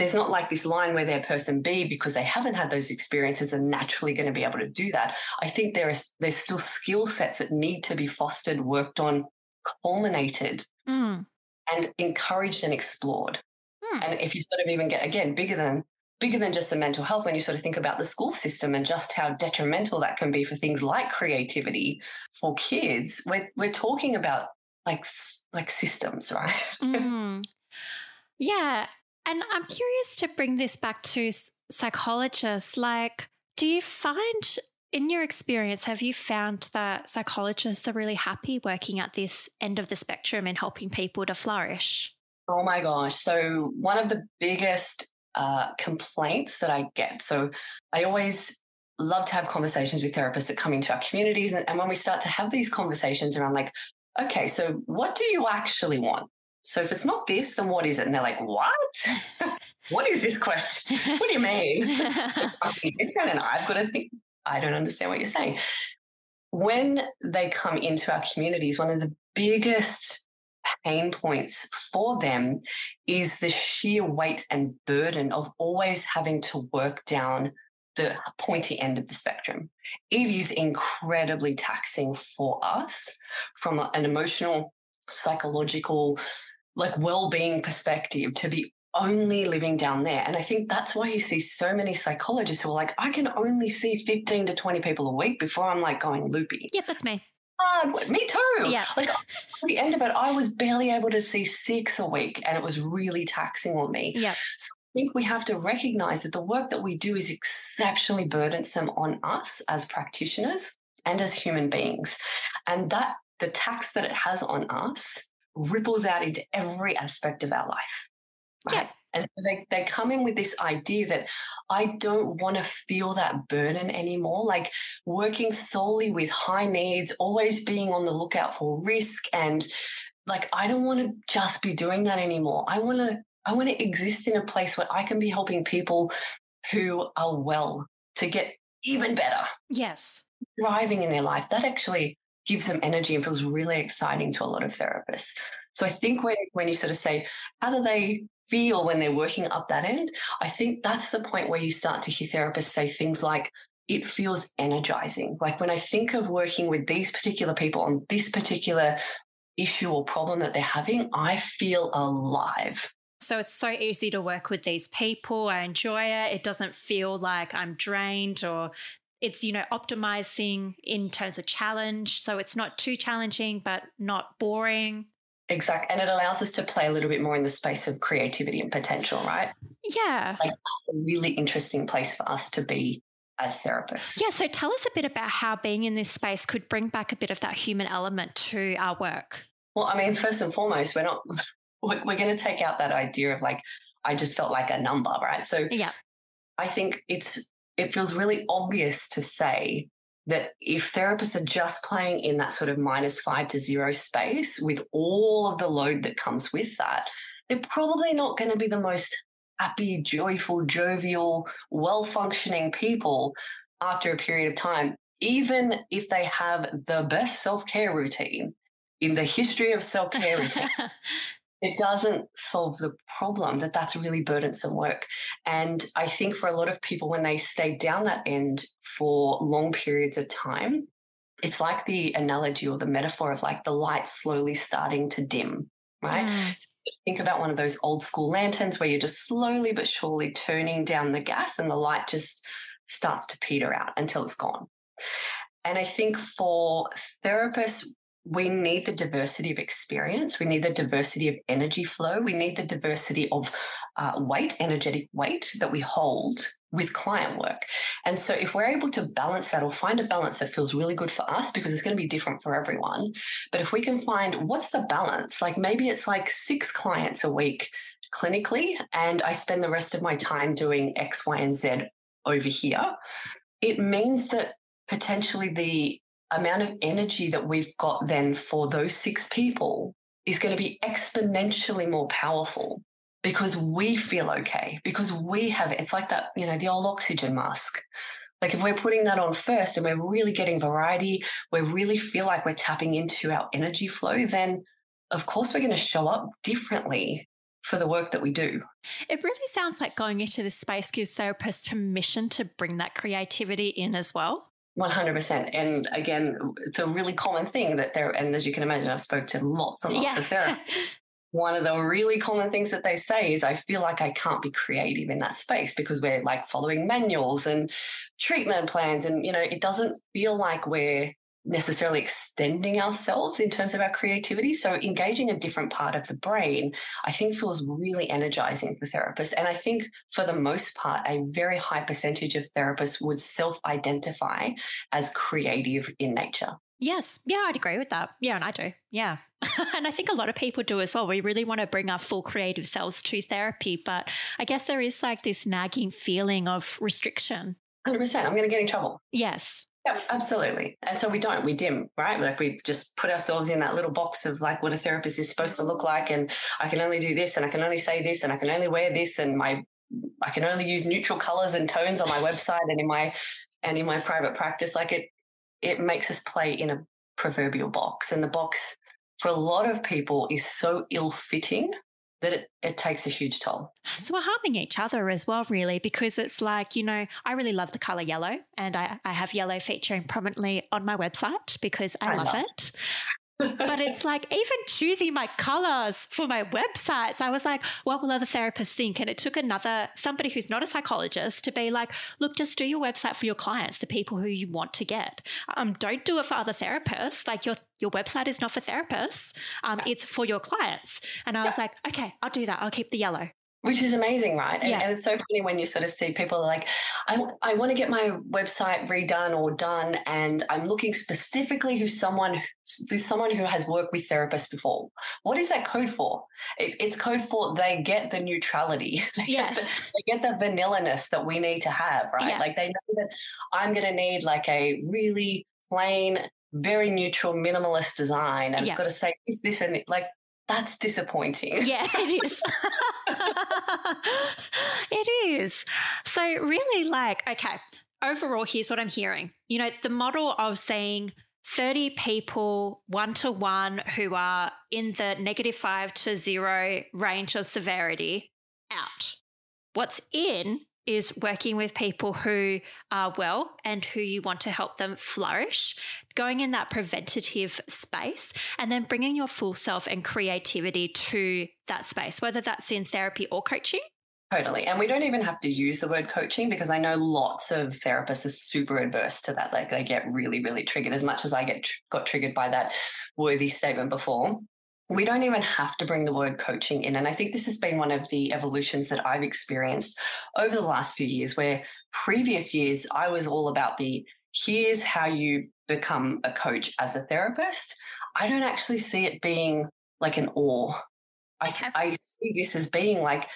there's not like this line where they're person B because they haven't had those experiences and naturally going to be able to do that. I think there is there's still skill sets that need to be fostered, worked on, culminated, mm. and encouraged and explored. Mm. And if you sort of even get again bigger than bigger than just the mental health when you sort of think about the school system and just how detrimental that can be for things like creativity for kids, we're we're talking about like like systems, right? mm. Yeah, and I'm curious to bring this back to psychologists. Like, do you find, in your experience, have you found that psychologists are really happy working at this end of the spectrum and helping people to flourish? Oh my gosh. So, one of the biggest uh, complaints that I get, so I always love to have conversations with therapists that come into our communities. And, and when we start to have these conversations around, like, okay, so what do you actually want? So if it's not this, then what is it? And they're like, what? what is this question? What do you mean? and I've got to think, I don't understand what you're saying. When they come into our communities, one of the biggest pain points for them is the sheer weight and burden of always having to work down the pointy end of the spectrum. It is incredibly taxing for us from an emotional, psychological, like well-being perspective to be only living down there. And I think that's why you see so many psychologists who are like, I can only see 15 to 20 people a week before I'm like going loopy. Yep, that's me. Uh, me too. Yeah. Like at the end of it, I was barely able to see six a week and it was really taxing on me. Yeah. So I think we have to recognize that the work that we do is exceptionally burdensome on us as practitioners and as human beings. And that the tax that it has on us ripples out into every aspect of our life. Right? Yeah. And they, they come in with this idea that I don't want to feel that burden anymore. Like working solely with high needs, always being on the lookout for risk. And like, I don't want to just be doing that anymore. I want to, I want to exist in a place where I can be helping people who are well to get even better. Yes. Thriving in their life. That actually gives them energy and feels really exciting to a lot of therapists. So I think when, when you sort of say, how do they feel when they're working up that end? I think that's the point where you start to hear therapists say things like, it feels energizing. Like when I think of working with these particular people on this particular issue or problem that they're having, I feel alive. So it's so easy to work with these people. I enjoy it. It doesn't feel like I'm drained or it's you know optimizing in terms of challenge so it's not too challenging but not boring exactly and it allows us to play a little bit more in the space of creativity and potential right? Yeah. Like a really interesting place for us to be as therapists. Yeah so tell us a bit about how being in this space could bring back a bit of that human element to our work. Well i mean first and foremost we're not we're going to take out that idea of like i just felt like a number right? So yeah. I think it's it feels really obvious to say that if therapists are just playing in that sort of minus five to zero space with all of the load that comes with that, they're probably not going to be the most happy, joyful, jovial, well functioning people after a period of time, even if they have the best self care routine in the history of self care routine. it doesn't solve the problem that that's really burdensome work. And i think for a lot of people when they stay down that end for long periods of time it's like the analogy or the metaphor of like the light slowly starting to dim right? Mm. so think about one of those old school lanterns where you're just slowly but surely turning down the gas and the light just starts to peter out until it's gone. And I think for therapists, we need the diversity of experience. We need the diversity of energy flow. We need the diversity of uh, weight, energetic weight that we hold with client work. And so, if we're able to balance that or find a balance that feels really good for us, because it's going to be different for everyone, but if we can find what's the balance, like maybe it's like six clients a week clinically, and I spend the rest of my time doing X, Y, and Z over here, it means that potentially the amount of energy that we've got then for those six people is going to be exponentially more powerful because we feel okay, because we have it's like that, you know, the old oxygen mask. Like if we're putting that on first and we're really getting variety, we really feel like we're tapping into our energy flow, then of course we're going to show up differently for the work that we do. It really sounds like going into this space gives therapists permission to bring that creativity in as well. 100%. And again, it's a really common thing that there, and as you can imagine, I've spoke to lots and lots yeah. of therapists. One of the really common things that they say is, I feel like I can't be creative in that space because we're like following manuals and treatment plans. And, you know, it doesn't feel like we're necessarily extending ourselves in terms of our creativity. So engaging a different part of the brain, I think feels really energizing for therapists. And I think for the most part, a very high percentage of therapists would self-identify as creative in nature. Yes. Yeah, I'd agree with that. Yeah, and I do. Yeah. and I think a lot of people do as well. We really want to bring our full creative selves to therapy, but I guess there is like this nagging feeling of restriction. 100%. I'm going to get in trouble. Yes. Yeah, absolutely. And so we don't, we dim, right? Like we just put ourselves in that little box of like what a therapist is supposed to look like. And I can only do this and I can only say this and I can only wear this and my, I can only use neutral colors and tones on my website and in my, and in my private practice. Like it, it makes us play in a proverbial box. And the box for a lot of people is so ill fitting that it, it takes a huge toll. So we're harming each other as well, really, because it's like, you know, I really love the color yellow and I, I have yellow featuring prominently on my website because I, I love, love it but it's like even choosing my colors for my websites, I was like, what will other therapists think? And it took another somebody who's not a psychologist to be like, look, just do your website for your clients, the people who you want to get. Um, don't do it for other therapists. Like your your website is not for therapists. Um, it's for your clients. And I was like, okay, I'll do that. I'll keep the yellow which is amazing right and, yeah. and, it's so funny when you sort of see people like I, I want to get my website redone or done and i'm looking specifically who someone with someone who has worked with therapists before what is that code for it, it's code for they get the neutrality they, yes. get the, they get the vanillaness that we need to have right yeah. like they know that i'm going to need like a really plain very neutral minimalist design and yeah. it's got to say this this and like that's disappointing. Yeah, it is. it is. So, really, like, okay, overall, here's what I'm hearing. You know, the model of saying 30 people one to one who are in the negative five to zero range of severity out. What's in is working with people who are well and who you want to help them flourish, going in that preventative space, and then bringing your full self and creativity to that space, whether that's in therapy or coaching. Totally. And we don't even have to use the word coaching because I know lots of therapists are super adverse to that. Like they get really, really triggered as much as I get got triggered by that worthy statement before we don't even have to bring the word coaching in. And I think this has been one of the evolutions that I've experienced over the last few years, where previous years I was all about the here's how you become a coach as a therapist. I don't actually see it being like an or. I, I see this as being like,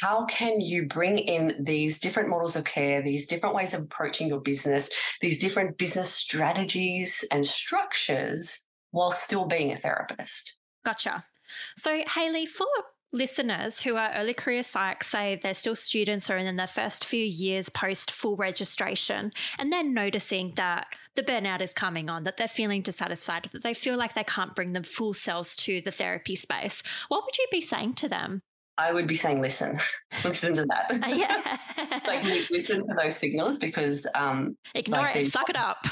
how can you bring in these different models of care, these different ways of approaching your business, these different business strategies and structures while still being a therapist? Gotcha. So, Hayley, for listeners who are early career psych, say they're still students or in their first few years post full registration, and they're noticing that the burnout is coming on, that they're feeling dissatisfied, that they feel like they can't bring them full selves to the therapy space, what would you be saying to them? I would be saying, listen, listen to that. Uh, yeah. like listen to those signals because um ignore like it, suck it up.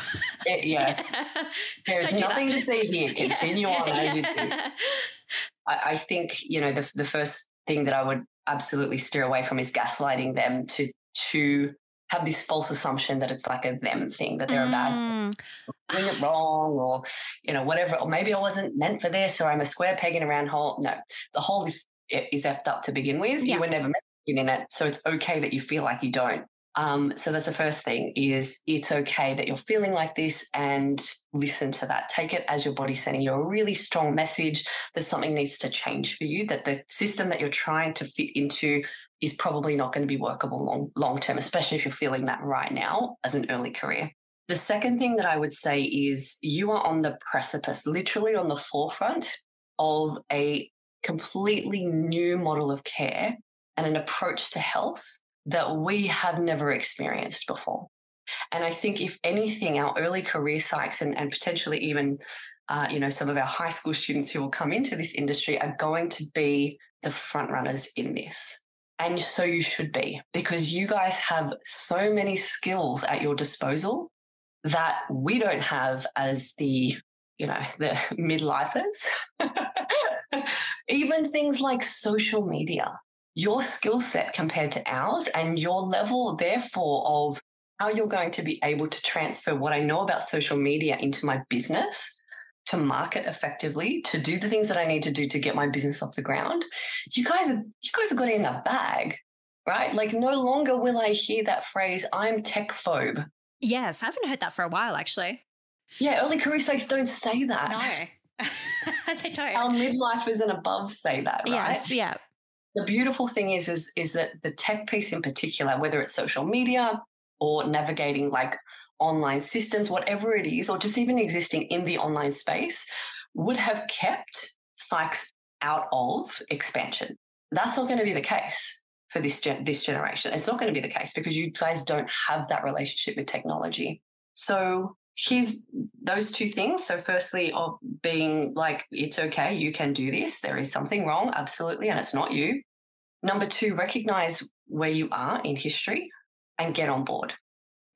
It, yeah. yeah. There's nothing to see here. Continue yeah. on as you do. I, I think, you know, the the first thing that I would absolutely steer away from is gaslighting them to to have this false assumption that it's like a them thing, that they're mm. a bad mm. doing it wrong or, you know, whatever, or maybe I wasn't meant for this or I'm a square peg in a round hole. No, the hole is is effed up to begin with. Yeah. You were never meant to be in it. So it's okay that you feel like you don't. Um, so that's the first thing is it's okay that you're feeling like this and listen to that. Take it as your body sending you a really strong message that something needs to change for you, that the system that you're trying to fit into is probably not going to be workable long, long term, especially if you're feeling that right now as an early career. The second thing that I would say is you are on the precipice, literally on the forefront of a completely new model of care and an approach to health that we have never experienced before. And I think, if anything, our early career psychs and, and potentially even uh, you know, some of our high school students who will come into this industry are going to be the front runners in this. And so you should be, because you guys have so many skills at your disposal that we don't have as the, you know, the midlifers. Even things like social media, your skill set compared to ours and your level, therefore, of how you're going to be able to transfer what I know about social media into my business to market effectively, to do the things that I need to do to get my business off the ground, you guys, are, you guys have got it in the bag, right? Like no longer will I hear that phrase, I'm tech phobe. Yes, I haven't heard that for a while, actually. Yeah, early career psychs don't say that. No, they don't. Our midlifers and above say that, right? Yes, yeah. The beautiful thing is, is, is that the tech piece in particular, whether it's social media or navigating like online systems, whatever it is, or just even existing in the online space, would have kept psychs out of expansion. That's not going to be the case for this gen- this generation. It's not going to be the case because you guys don't have that relationship with technology. So here's those two things. So firstly, of being like, it's okay, you can do this. There is something wrong, absolutely, and it's not you. Number two, recognize where you are in history and get on board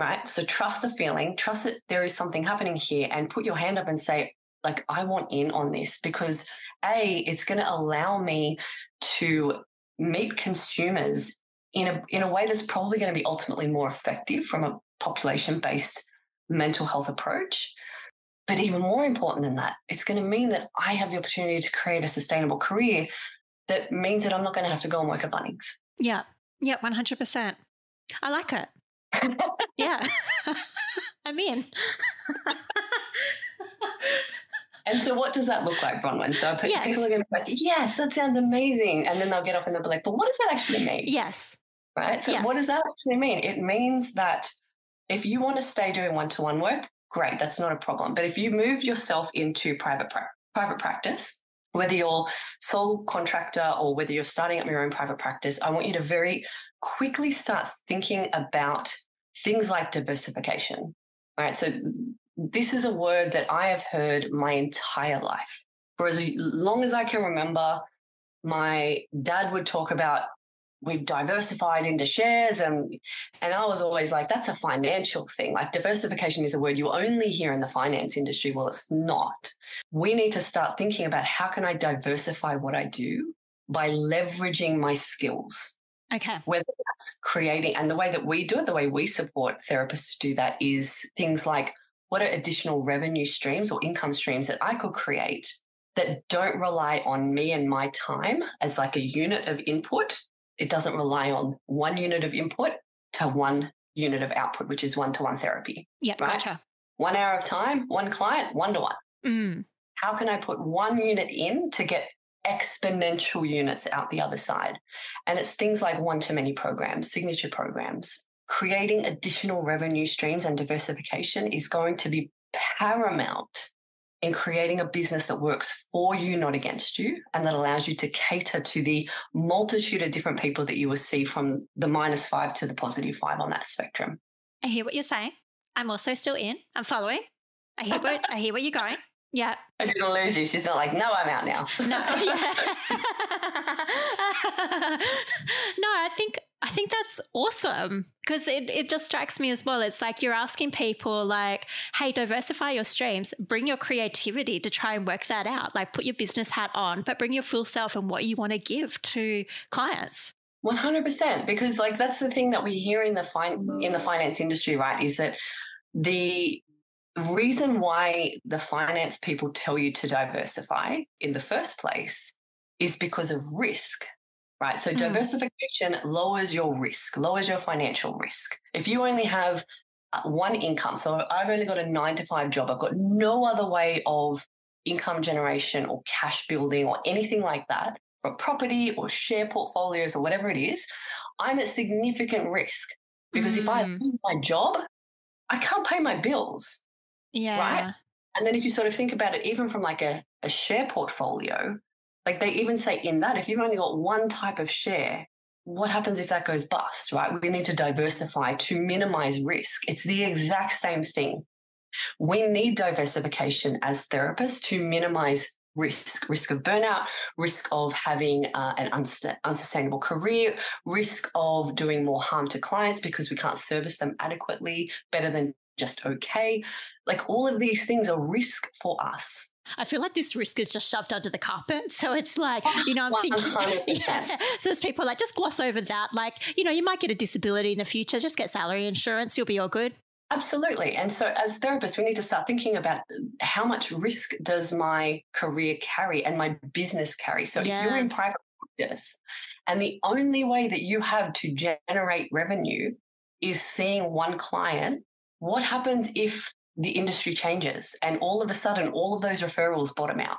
right? So trust the feeling, trust that there is something happening here, and put your hand up and say, like, I want in on this because A, it's going to allow me to meet consumers in a in a way that's probably going to be ultimately more effective from a population-based mental health approach. But even more important than that, it's going to mean that I have the opportunity to create a sustainable career that means that I'm not going to have to go and work at Bunnings. Yeah. Yeah, 100%. I like it yeah. I'm in. and so, what does that look like, Bronwyn? So, yes. people are going to be like, yes, that sounds amazing. And then they'll get off and they'll be like, but what does that actually mean? Yes. Right. So, yeah. what does that actually mean? It means that if you want to stay doing one to one work, great, that's not a problem. But if you move yourself into private, pra- private practice, whether you're sole contractor or whether you're starting up your own private practice, I want you to very quickly start thinking about things like diversification. Right. So this is a word that I have heard my entire life. For as long as I can remember, my dad would talk about we've diversified into shares and and I was always like that's a financial thing. Like diversification is a word you only hear in the finance industry. Well it's not. We need to start thinking about how can I diversify what I do by leveraging my skills. Okay. Whether that's creating and the way that we do it the way we support therapists to do that is things like what are additional revenue streams or income streams that I could create that don't rely on me and my time as like a unit of input it doesn't rely on one unit of input to one unit of output, which is one to one therapy. Yeah, right? gotcha. One hour of time, one client, one to one. How can I put one unit in to get exponential units out the other side? And it's things like one to many programs, signature programs. Creating additional revenue streams and diversification is going to be paramount in creating a business that works for you, not against you, and that allows you to cater to the multitude of different people that you will see from the minus five to the positive five on that spectrum. I hear what you're saying. I'm also still in. I'm following. I hear what I hear where you're going. Yeah. I didn't lose you. She's not like, no, I'm out now. No. No, I think I think that's awesome because it, it just strikes me as well. It's like you're asking people like, hey, diversify your streams, bring your creativity to try and work that out. Like put your business hat on, but bring your full self and what you want to give to clients. 100% because like that's the thing that we hear in the fin- in the finance industry right is that the reason why the finance people tell you to diversify in the first place is because of risk right? So mm. diversification lowers your risk, lowers your financial risk. If you only have uh, one income, so I've only got a nine to five job, I've got no other way of income generation or cash building or anything like that for property or share portfolios or whatever it is, I'm at significant risk because mm. if I mm. lose my job, I can't pay my bills. Yeah. Right. And then if you sort of think about it, even from like a, a share portfolio, like they even say in that, if you've only got one type of share, what happens if that goes bust, right? We need to diversify to minimize risk. It's the exact same thing We need diversification as therapists to minimize risk risk of burnout risk of having uh, an unsustainable career risk of doing more harm to clients because we can't service them adequately better than just okay like all of these things are risk for us I feel like this risk is just shoved under the carpet. So it's like, oh, you know, I'm 100%. thinking. Yeah. So as people like, just gloss over that. Like, you know, you might get a disability in the future, just get salary insurance, you'll be all good. Absolutely. And so, as therapists, we need to start thinking about uh, how much risk does my career carry and my business carry. So, yeah. if you're in private practice and the only way that you have to generate revenue is seeing one client, what happens if the industry changes and all of a sudden all of those referrals bottom out?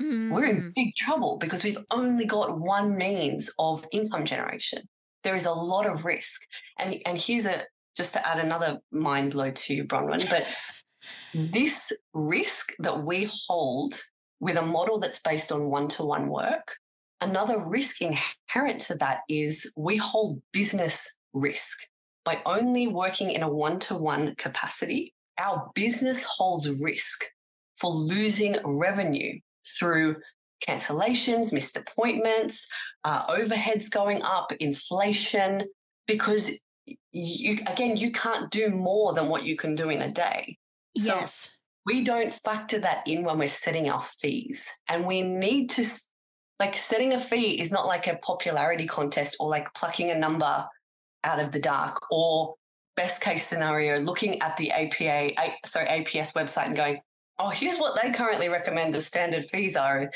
Mm. We're in mm. big trouble because we've only got one means of income generation. There is a lot of risk. And, and here's a, just to add another mind blow to Bronwyn, but this risk that we hold with a model that's based on one to one work, another risk inherent to that is we hold business risk. By only working in a one to one capacity, our business holds risk for losing revenue through cancellations, missed appointments, uh, overheads going up, inflation, because you again you can't do more than what you can do in a day. So yes. we don't factor that in when we're setting our fees and we need to like setting a fee is not like a popularity contest or like plucking a number out of the dark or best case scenario looking at the apa sorry aps website and going oh here's what they currently recommend the standard fees are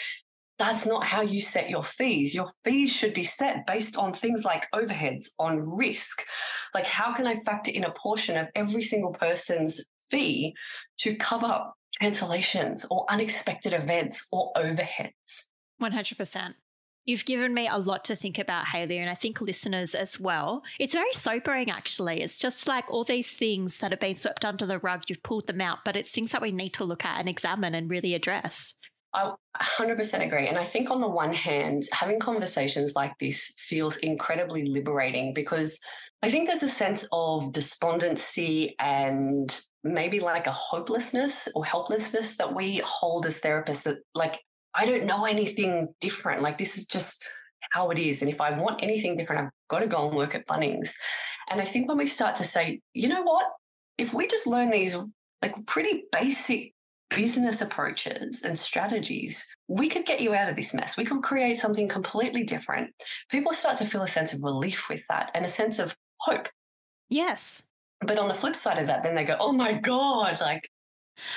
that's not how you set your fees. Your fees should be set based on things like overheads, on risk. Like, how can I factor in a portion of every single person's fee to cover cancellations or unexpected events or overheads? 100%. You've given me a lot to think about, Hayley, and I think listeners as well. It's very sobering, actually. It's just like all these things that have been swept under the rug, you've pulled them out, but it's things that we need to look at and examine and really address. I 100% agree. And I think, on the one hand, having conversations like this feels incredibly liberating because I think there's a sense of despondency and maybe like a hopelessness or helplessness that we hold as therapists that, like, I don't know anything different. Like, this is just how it is. And if I want anything different, I've got to go and work at Bunnings. And I think when we start to say, you know what, if we just learn these like pretty basic business approaches and strategies, we could get you out of this mess. We could create something completely different. People start to feel a sense of relief with that and a sense of hope. Yes. But on the flip side of that, then they go, oh my God, like,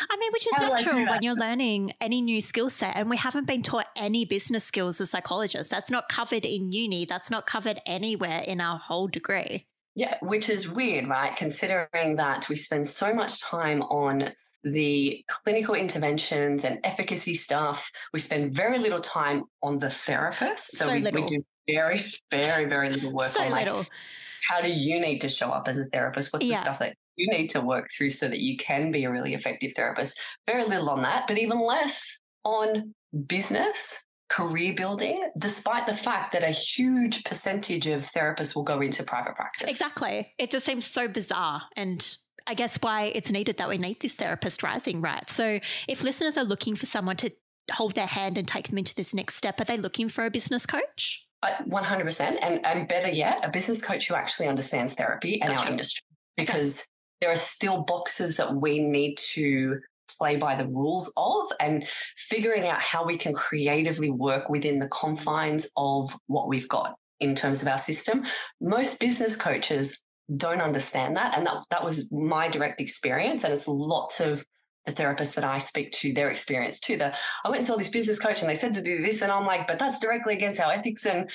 I mean, which is natural when you're learning any new skill set. And we haven't been taught any business skills as psychologists. That's not covered in uni, that's not covered anywhere in our whole degree. Yeah, which is weird, right? Considering that we spend so much time on the clinical interventions and efficacy stuff. We spend very little time on the therapist. So, so we, we, do very, very, very little work so on like little. how do you need to show up as a therapist? What's yeah. the stuff that you need to work through so that you can be a really effective therapist? Very little on that, but even less on business career building, despite the fact that a huge percentage of therapists will go into private practice. Exactly. It just seems so bizarre and I guess why it's needed that we need this therapist rising, right? So if listeners are looking for someone to hold their hand and take them into this next step, are they looking for a business coach? Uh, 100%. And, and better yet, a business coach who actually understands therapy and gotcha. our industry. Because. There are still boxes that we need to play by the rules of and figuring out how we can creatively work within the confines of what we've got in terms of our system. Most business coaches don't understand that. And that, that was my direct experience. And it's lots of the therapists that I speak to, their experience too. The, I went and saw this business coach and they said to do this. And I'm like, but that's directly against our ethics. And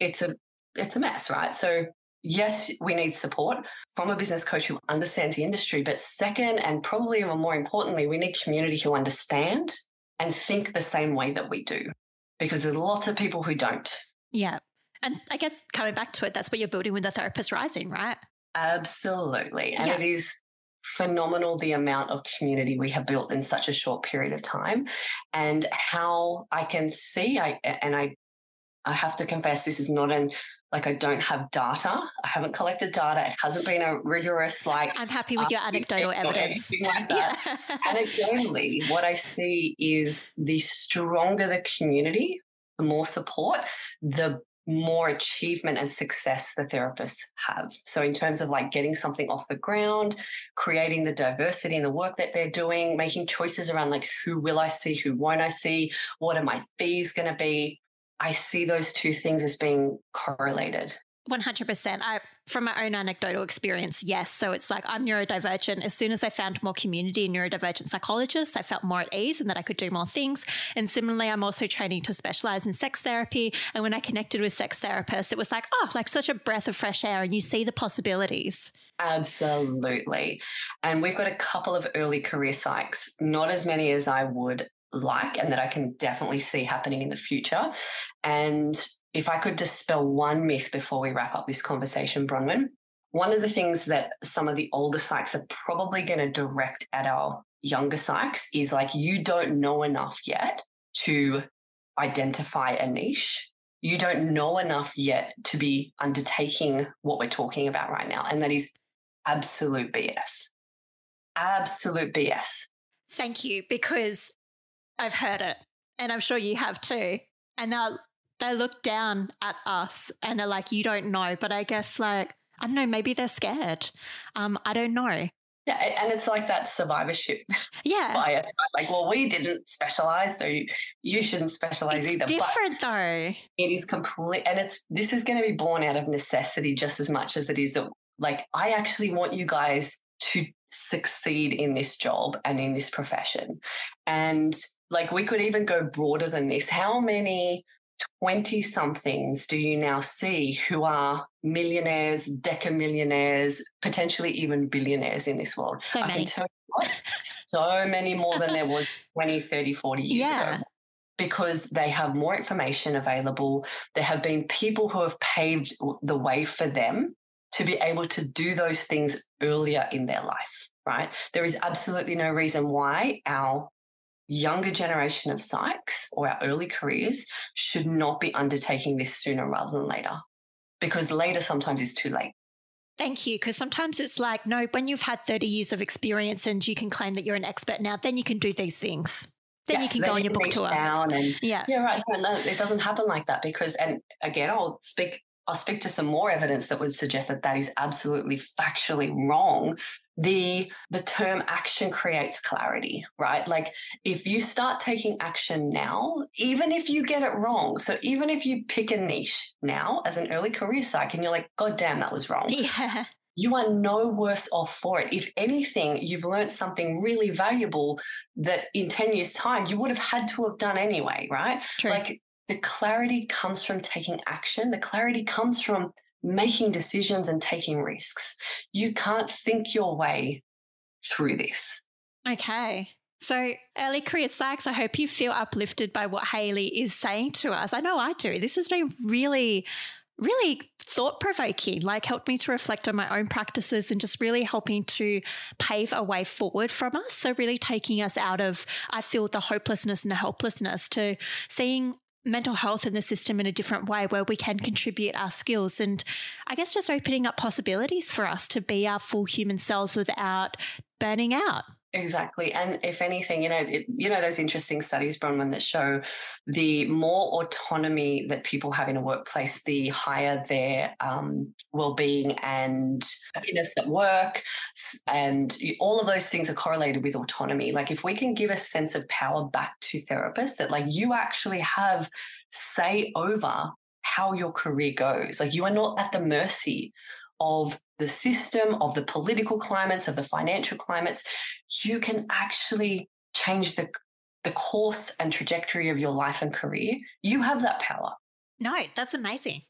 it's a, it's a mess, right? So yes, we need support from a business coach who understands the industry. But second, and probably even more importantly, we need community who understand and think the same way that we do, because there's lots of people who don't. Yeah. And I guess coming back to it, that's what you're building with the Therapist Rising, right? Absolutely. And yeah. it is phenomenal the amount of community we have built in such a short period of time and how I can see I and I I have to confess, this is not an like I don't have data. I haven't collected data. It hasn't been a rigorous like. I'm happy with um, your anecdotal evidence. Like yeah. Anecdotally, what I see is the stronger the community, the more support, the more achievement and success the therapists have. So, in terms of like getting something off the ground, creating the diversity in the work that they're doing, making choices around like who will I see, who won't I see, what are my fees going to be, I see those two things as being correlated. 100%. I, from my own anecdotal experience, yes. So it's like I'm neurodivergent. As soon as I found more community in neurodivergent psychologists, I felt more at ease and that I could do more things. And similarly, I'm also training to specialize in sex therapy. And when I connected with sex therapists, it was like, oh, like such a breath of fresh air and you see the possibilities. Absolutely. And we've got a couple of early career psychs, not as many as I would like and that I can definitely see happening in the future. And if I could dispel one myth before we wrap up this conversation, Bronwyn, one of the things that some of the older psychs are probably going to direct at our younger psychs is like, you don't know enough yet to identify a niche. You don't know enough yet to be undertaking what we're talking about right now. And that is absolute BS. Absolute BS. Thank you. Because I've heard it, and I'm sure you have too. And they they look down at us and they're like, "You don't know." But I guess like I don't know, maybe they're scared. Um, I don't know. Yeah, and it's like that survivorship yeah. bias. Like, well, we didn't specialize, so you, you shouldn't specialize it's either. Different but though. It is complete, and it's this is going to be born out of necessity just as much as it is that. Like, I actually want you guys to succeed in this job and in this profession, and like we could even go broader than this. How many 20 somethings do you now see who are millionaires, decamillionaires, potentially even billionaires in this world? So many. What, so many more than there was 20, 30, 40 years yeah. ago. Because they have more information available. There have been people who have paved the way for them to be able to do those things earlier in their life, right? There is absolutely no reason why our younger generation of psychs or our early careers should not be undertaking this sooner rather than later because later sometimes is too late. Thank you. Because sometimes it's like, no, when you've had 30 years of experience and you can claim that you're an expert now, then you can do these things. Then yes, you can then go on your book tour. Down and, yeah. Yeah, right. No, it doesn't happen like that because, and again, I'll speak I'll speak to some more evidence that would suggest that that is absolutely factually wrong. The the term action creates clarity, right? Like if you start taking action now, even if you get it wrong, so even if you pick a niche now as an early career psych and you're like, God damn, that was wrong. Yeah. You are no worse off for it. If anything, you've learned something really valuable that in 10 years' time you would have had to have done anyway, right? True. Like the clarity comes from taking action. The clarity comes from making decisions and taking risks. You can't think your way through this. Okay. So, early career psychs, I hope you feel uplifted by what Hayley is saying to us. I know I do. This has been really, really thought provoking, like helped me to reflect on my own practices and just really helping to pave a way forward from us. So, really taking us out of, I feel, the hopelessness and the helplessness to seeing mental health in the system in a different way where we can contribute our skills and I guess just opening up possibilities for us to be our full human selves without burning out. Exactly, and if anything, you know, it, you know those interesting studies, Bronwyn, that show the more autonomy that people have in a workplace, the higher their um, well-being and happiness at work, and all of those things are correlated with autonomy. Like if we can give a sense of power back to therapists, that like you actually have say over how your career goes. Like you are not at the mercy of the system, of the political climates, of the financial climates, you can actually change the, the course and trajectory of your life and career. You have that power. No, that's amazing.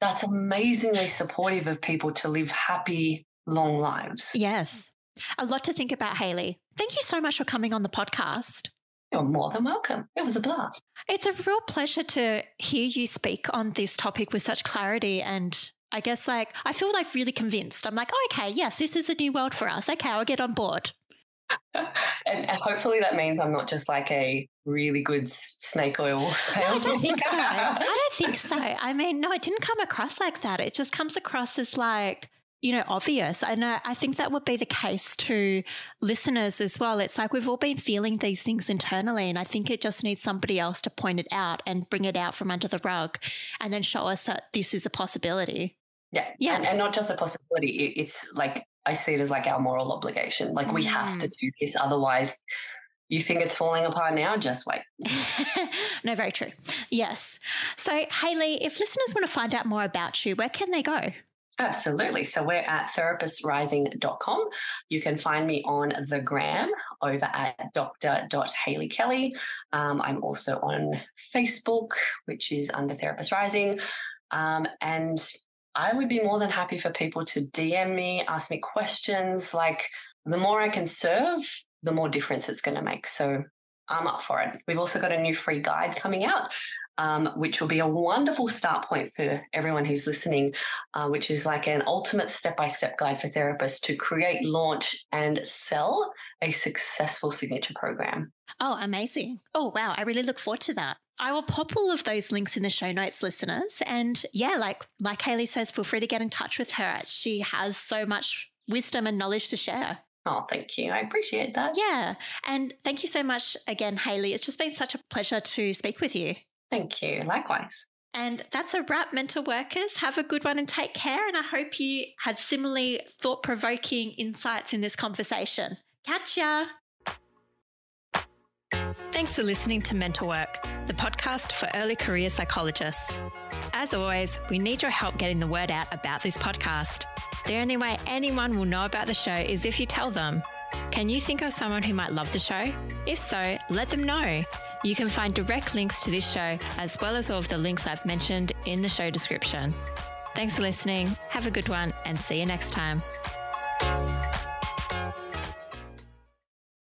That's amazingly supportive of people to live happy, long lives. Yes. A lot to think about, Hayley. Thank you so much for coming on the podcast. You're more than welcome. It was a blast. It's a real pleasure to hear you speak on this topic with such clarity and I guess like I feel like really convinced. I'm like, oh, okay, yes, this is a new world for us. Okay, I'll get on board. and, and, hopefully that means I'm not just like a really good snake oil sales. No, I don't think so. I don't think so. I mean, no, it didn't come across like that. It just comes across as like, you know, obvious. And I think that would be the case to listeners as well. It's like we've all been feeling these things internally. And I think it just needs somebody else to point it out and bring it out from under the rug and then show us that this is a possibility. Yeah. Yeah. And, and not just a possibility, it's like I see it as like our moral obligation. Like mm. we have to mm. do this. Otherwise, you think it's falling apart now? Just wait. no, very true. Yes. So, Hayley, if listeners want to find out more about you, where can they go? Absolutely. So we're at therapistrising.com. You can find me on the gram over at dr.hayley Um, I'm also on Facebook, which is under Therapist Rising. Um, and I would be more than happy for people to DM me, ask me questions. Like the more I can serve, the more difference it's going to make. So I'm up for it. We've also got a new free guide coming out, um, which will be a wonderful start point for everyone who's listening, uh, which is like an ultimate step by step guide for therapists to create, launch, and sell a successful signature program. Oh, amazing. Oh, wow. I really look forward to that. I will pop all of those links in the show notes, listeners. And yeah, like like Hayley says, feel free to get in touch with her. She has so much wisdom and knowledge to share. Oh, thank you. I appreciate that. Yeah. And thank you so much again, Hayley. It's just been such a pleasure to speak with you. Thank you. Likewise. And that's a wrap, mental workers. Have a good one and take care. And I hope you had similarly thought provoking insights in this conversation. Catch ya. Thanks for listening to Mental Work, the podcast for early career psychologists. As always, we need your help getting the word out about this podcast. The only way anyone will know about the show is if you tell them. Can you think of someone who might love the show? If so, let them know. You can find direct links to this show as well as all of the links I've mentioned in the show description. Thanks for listening. Have a good one and see you next time.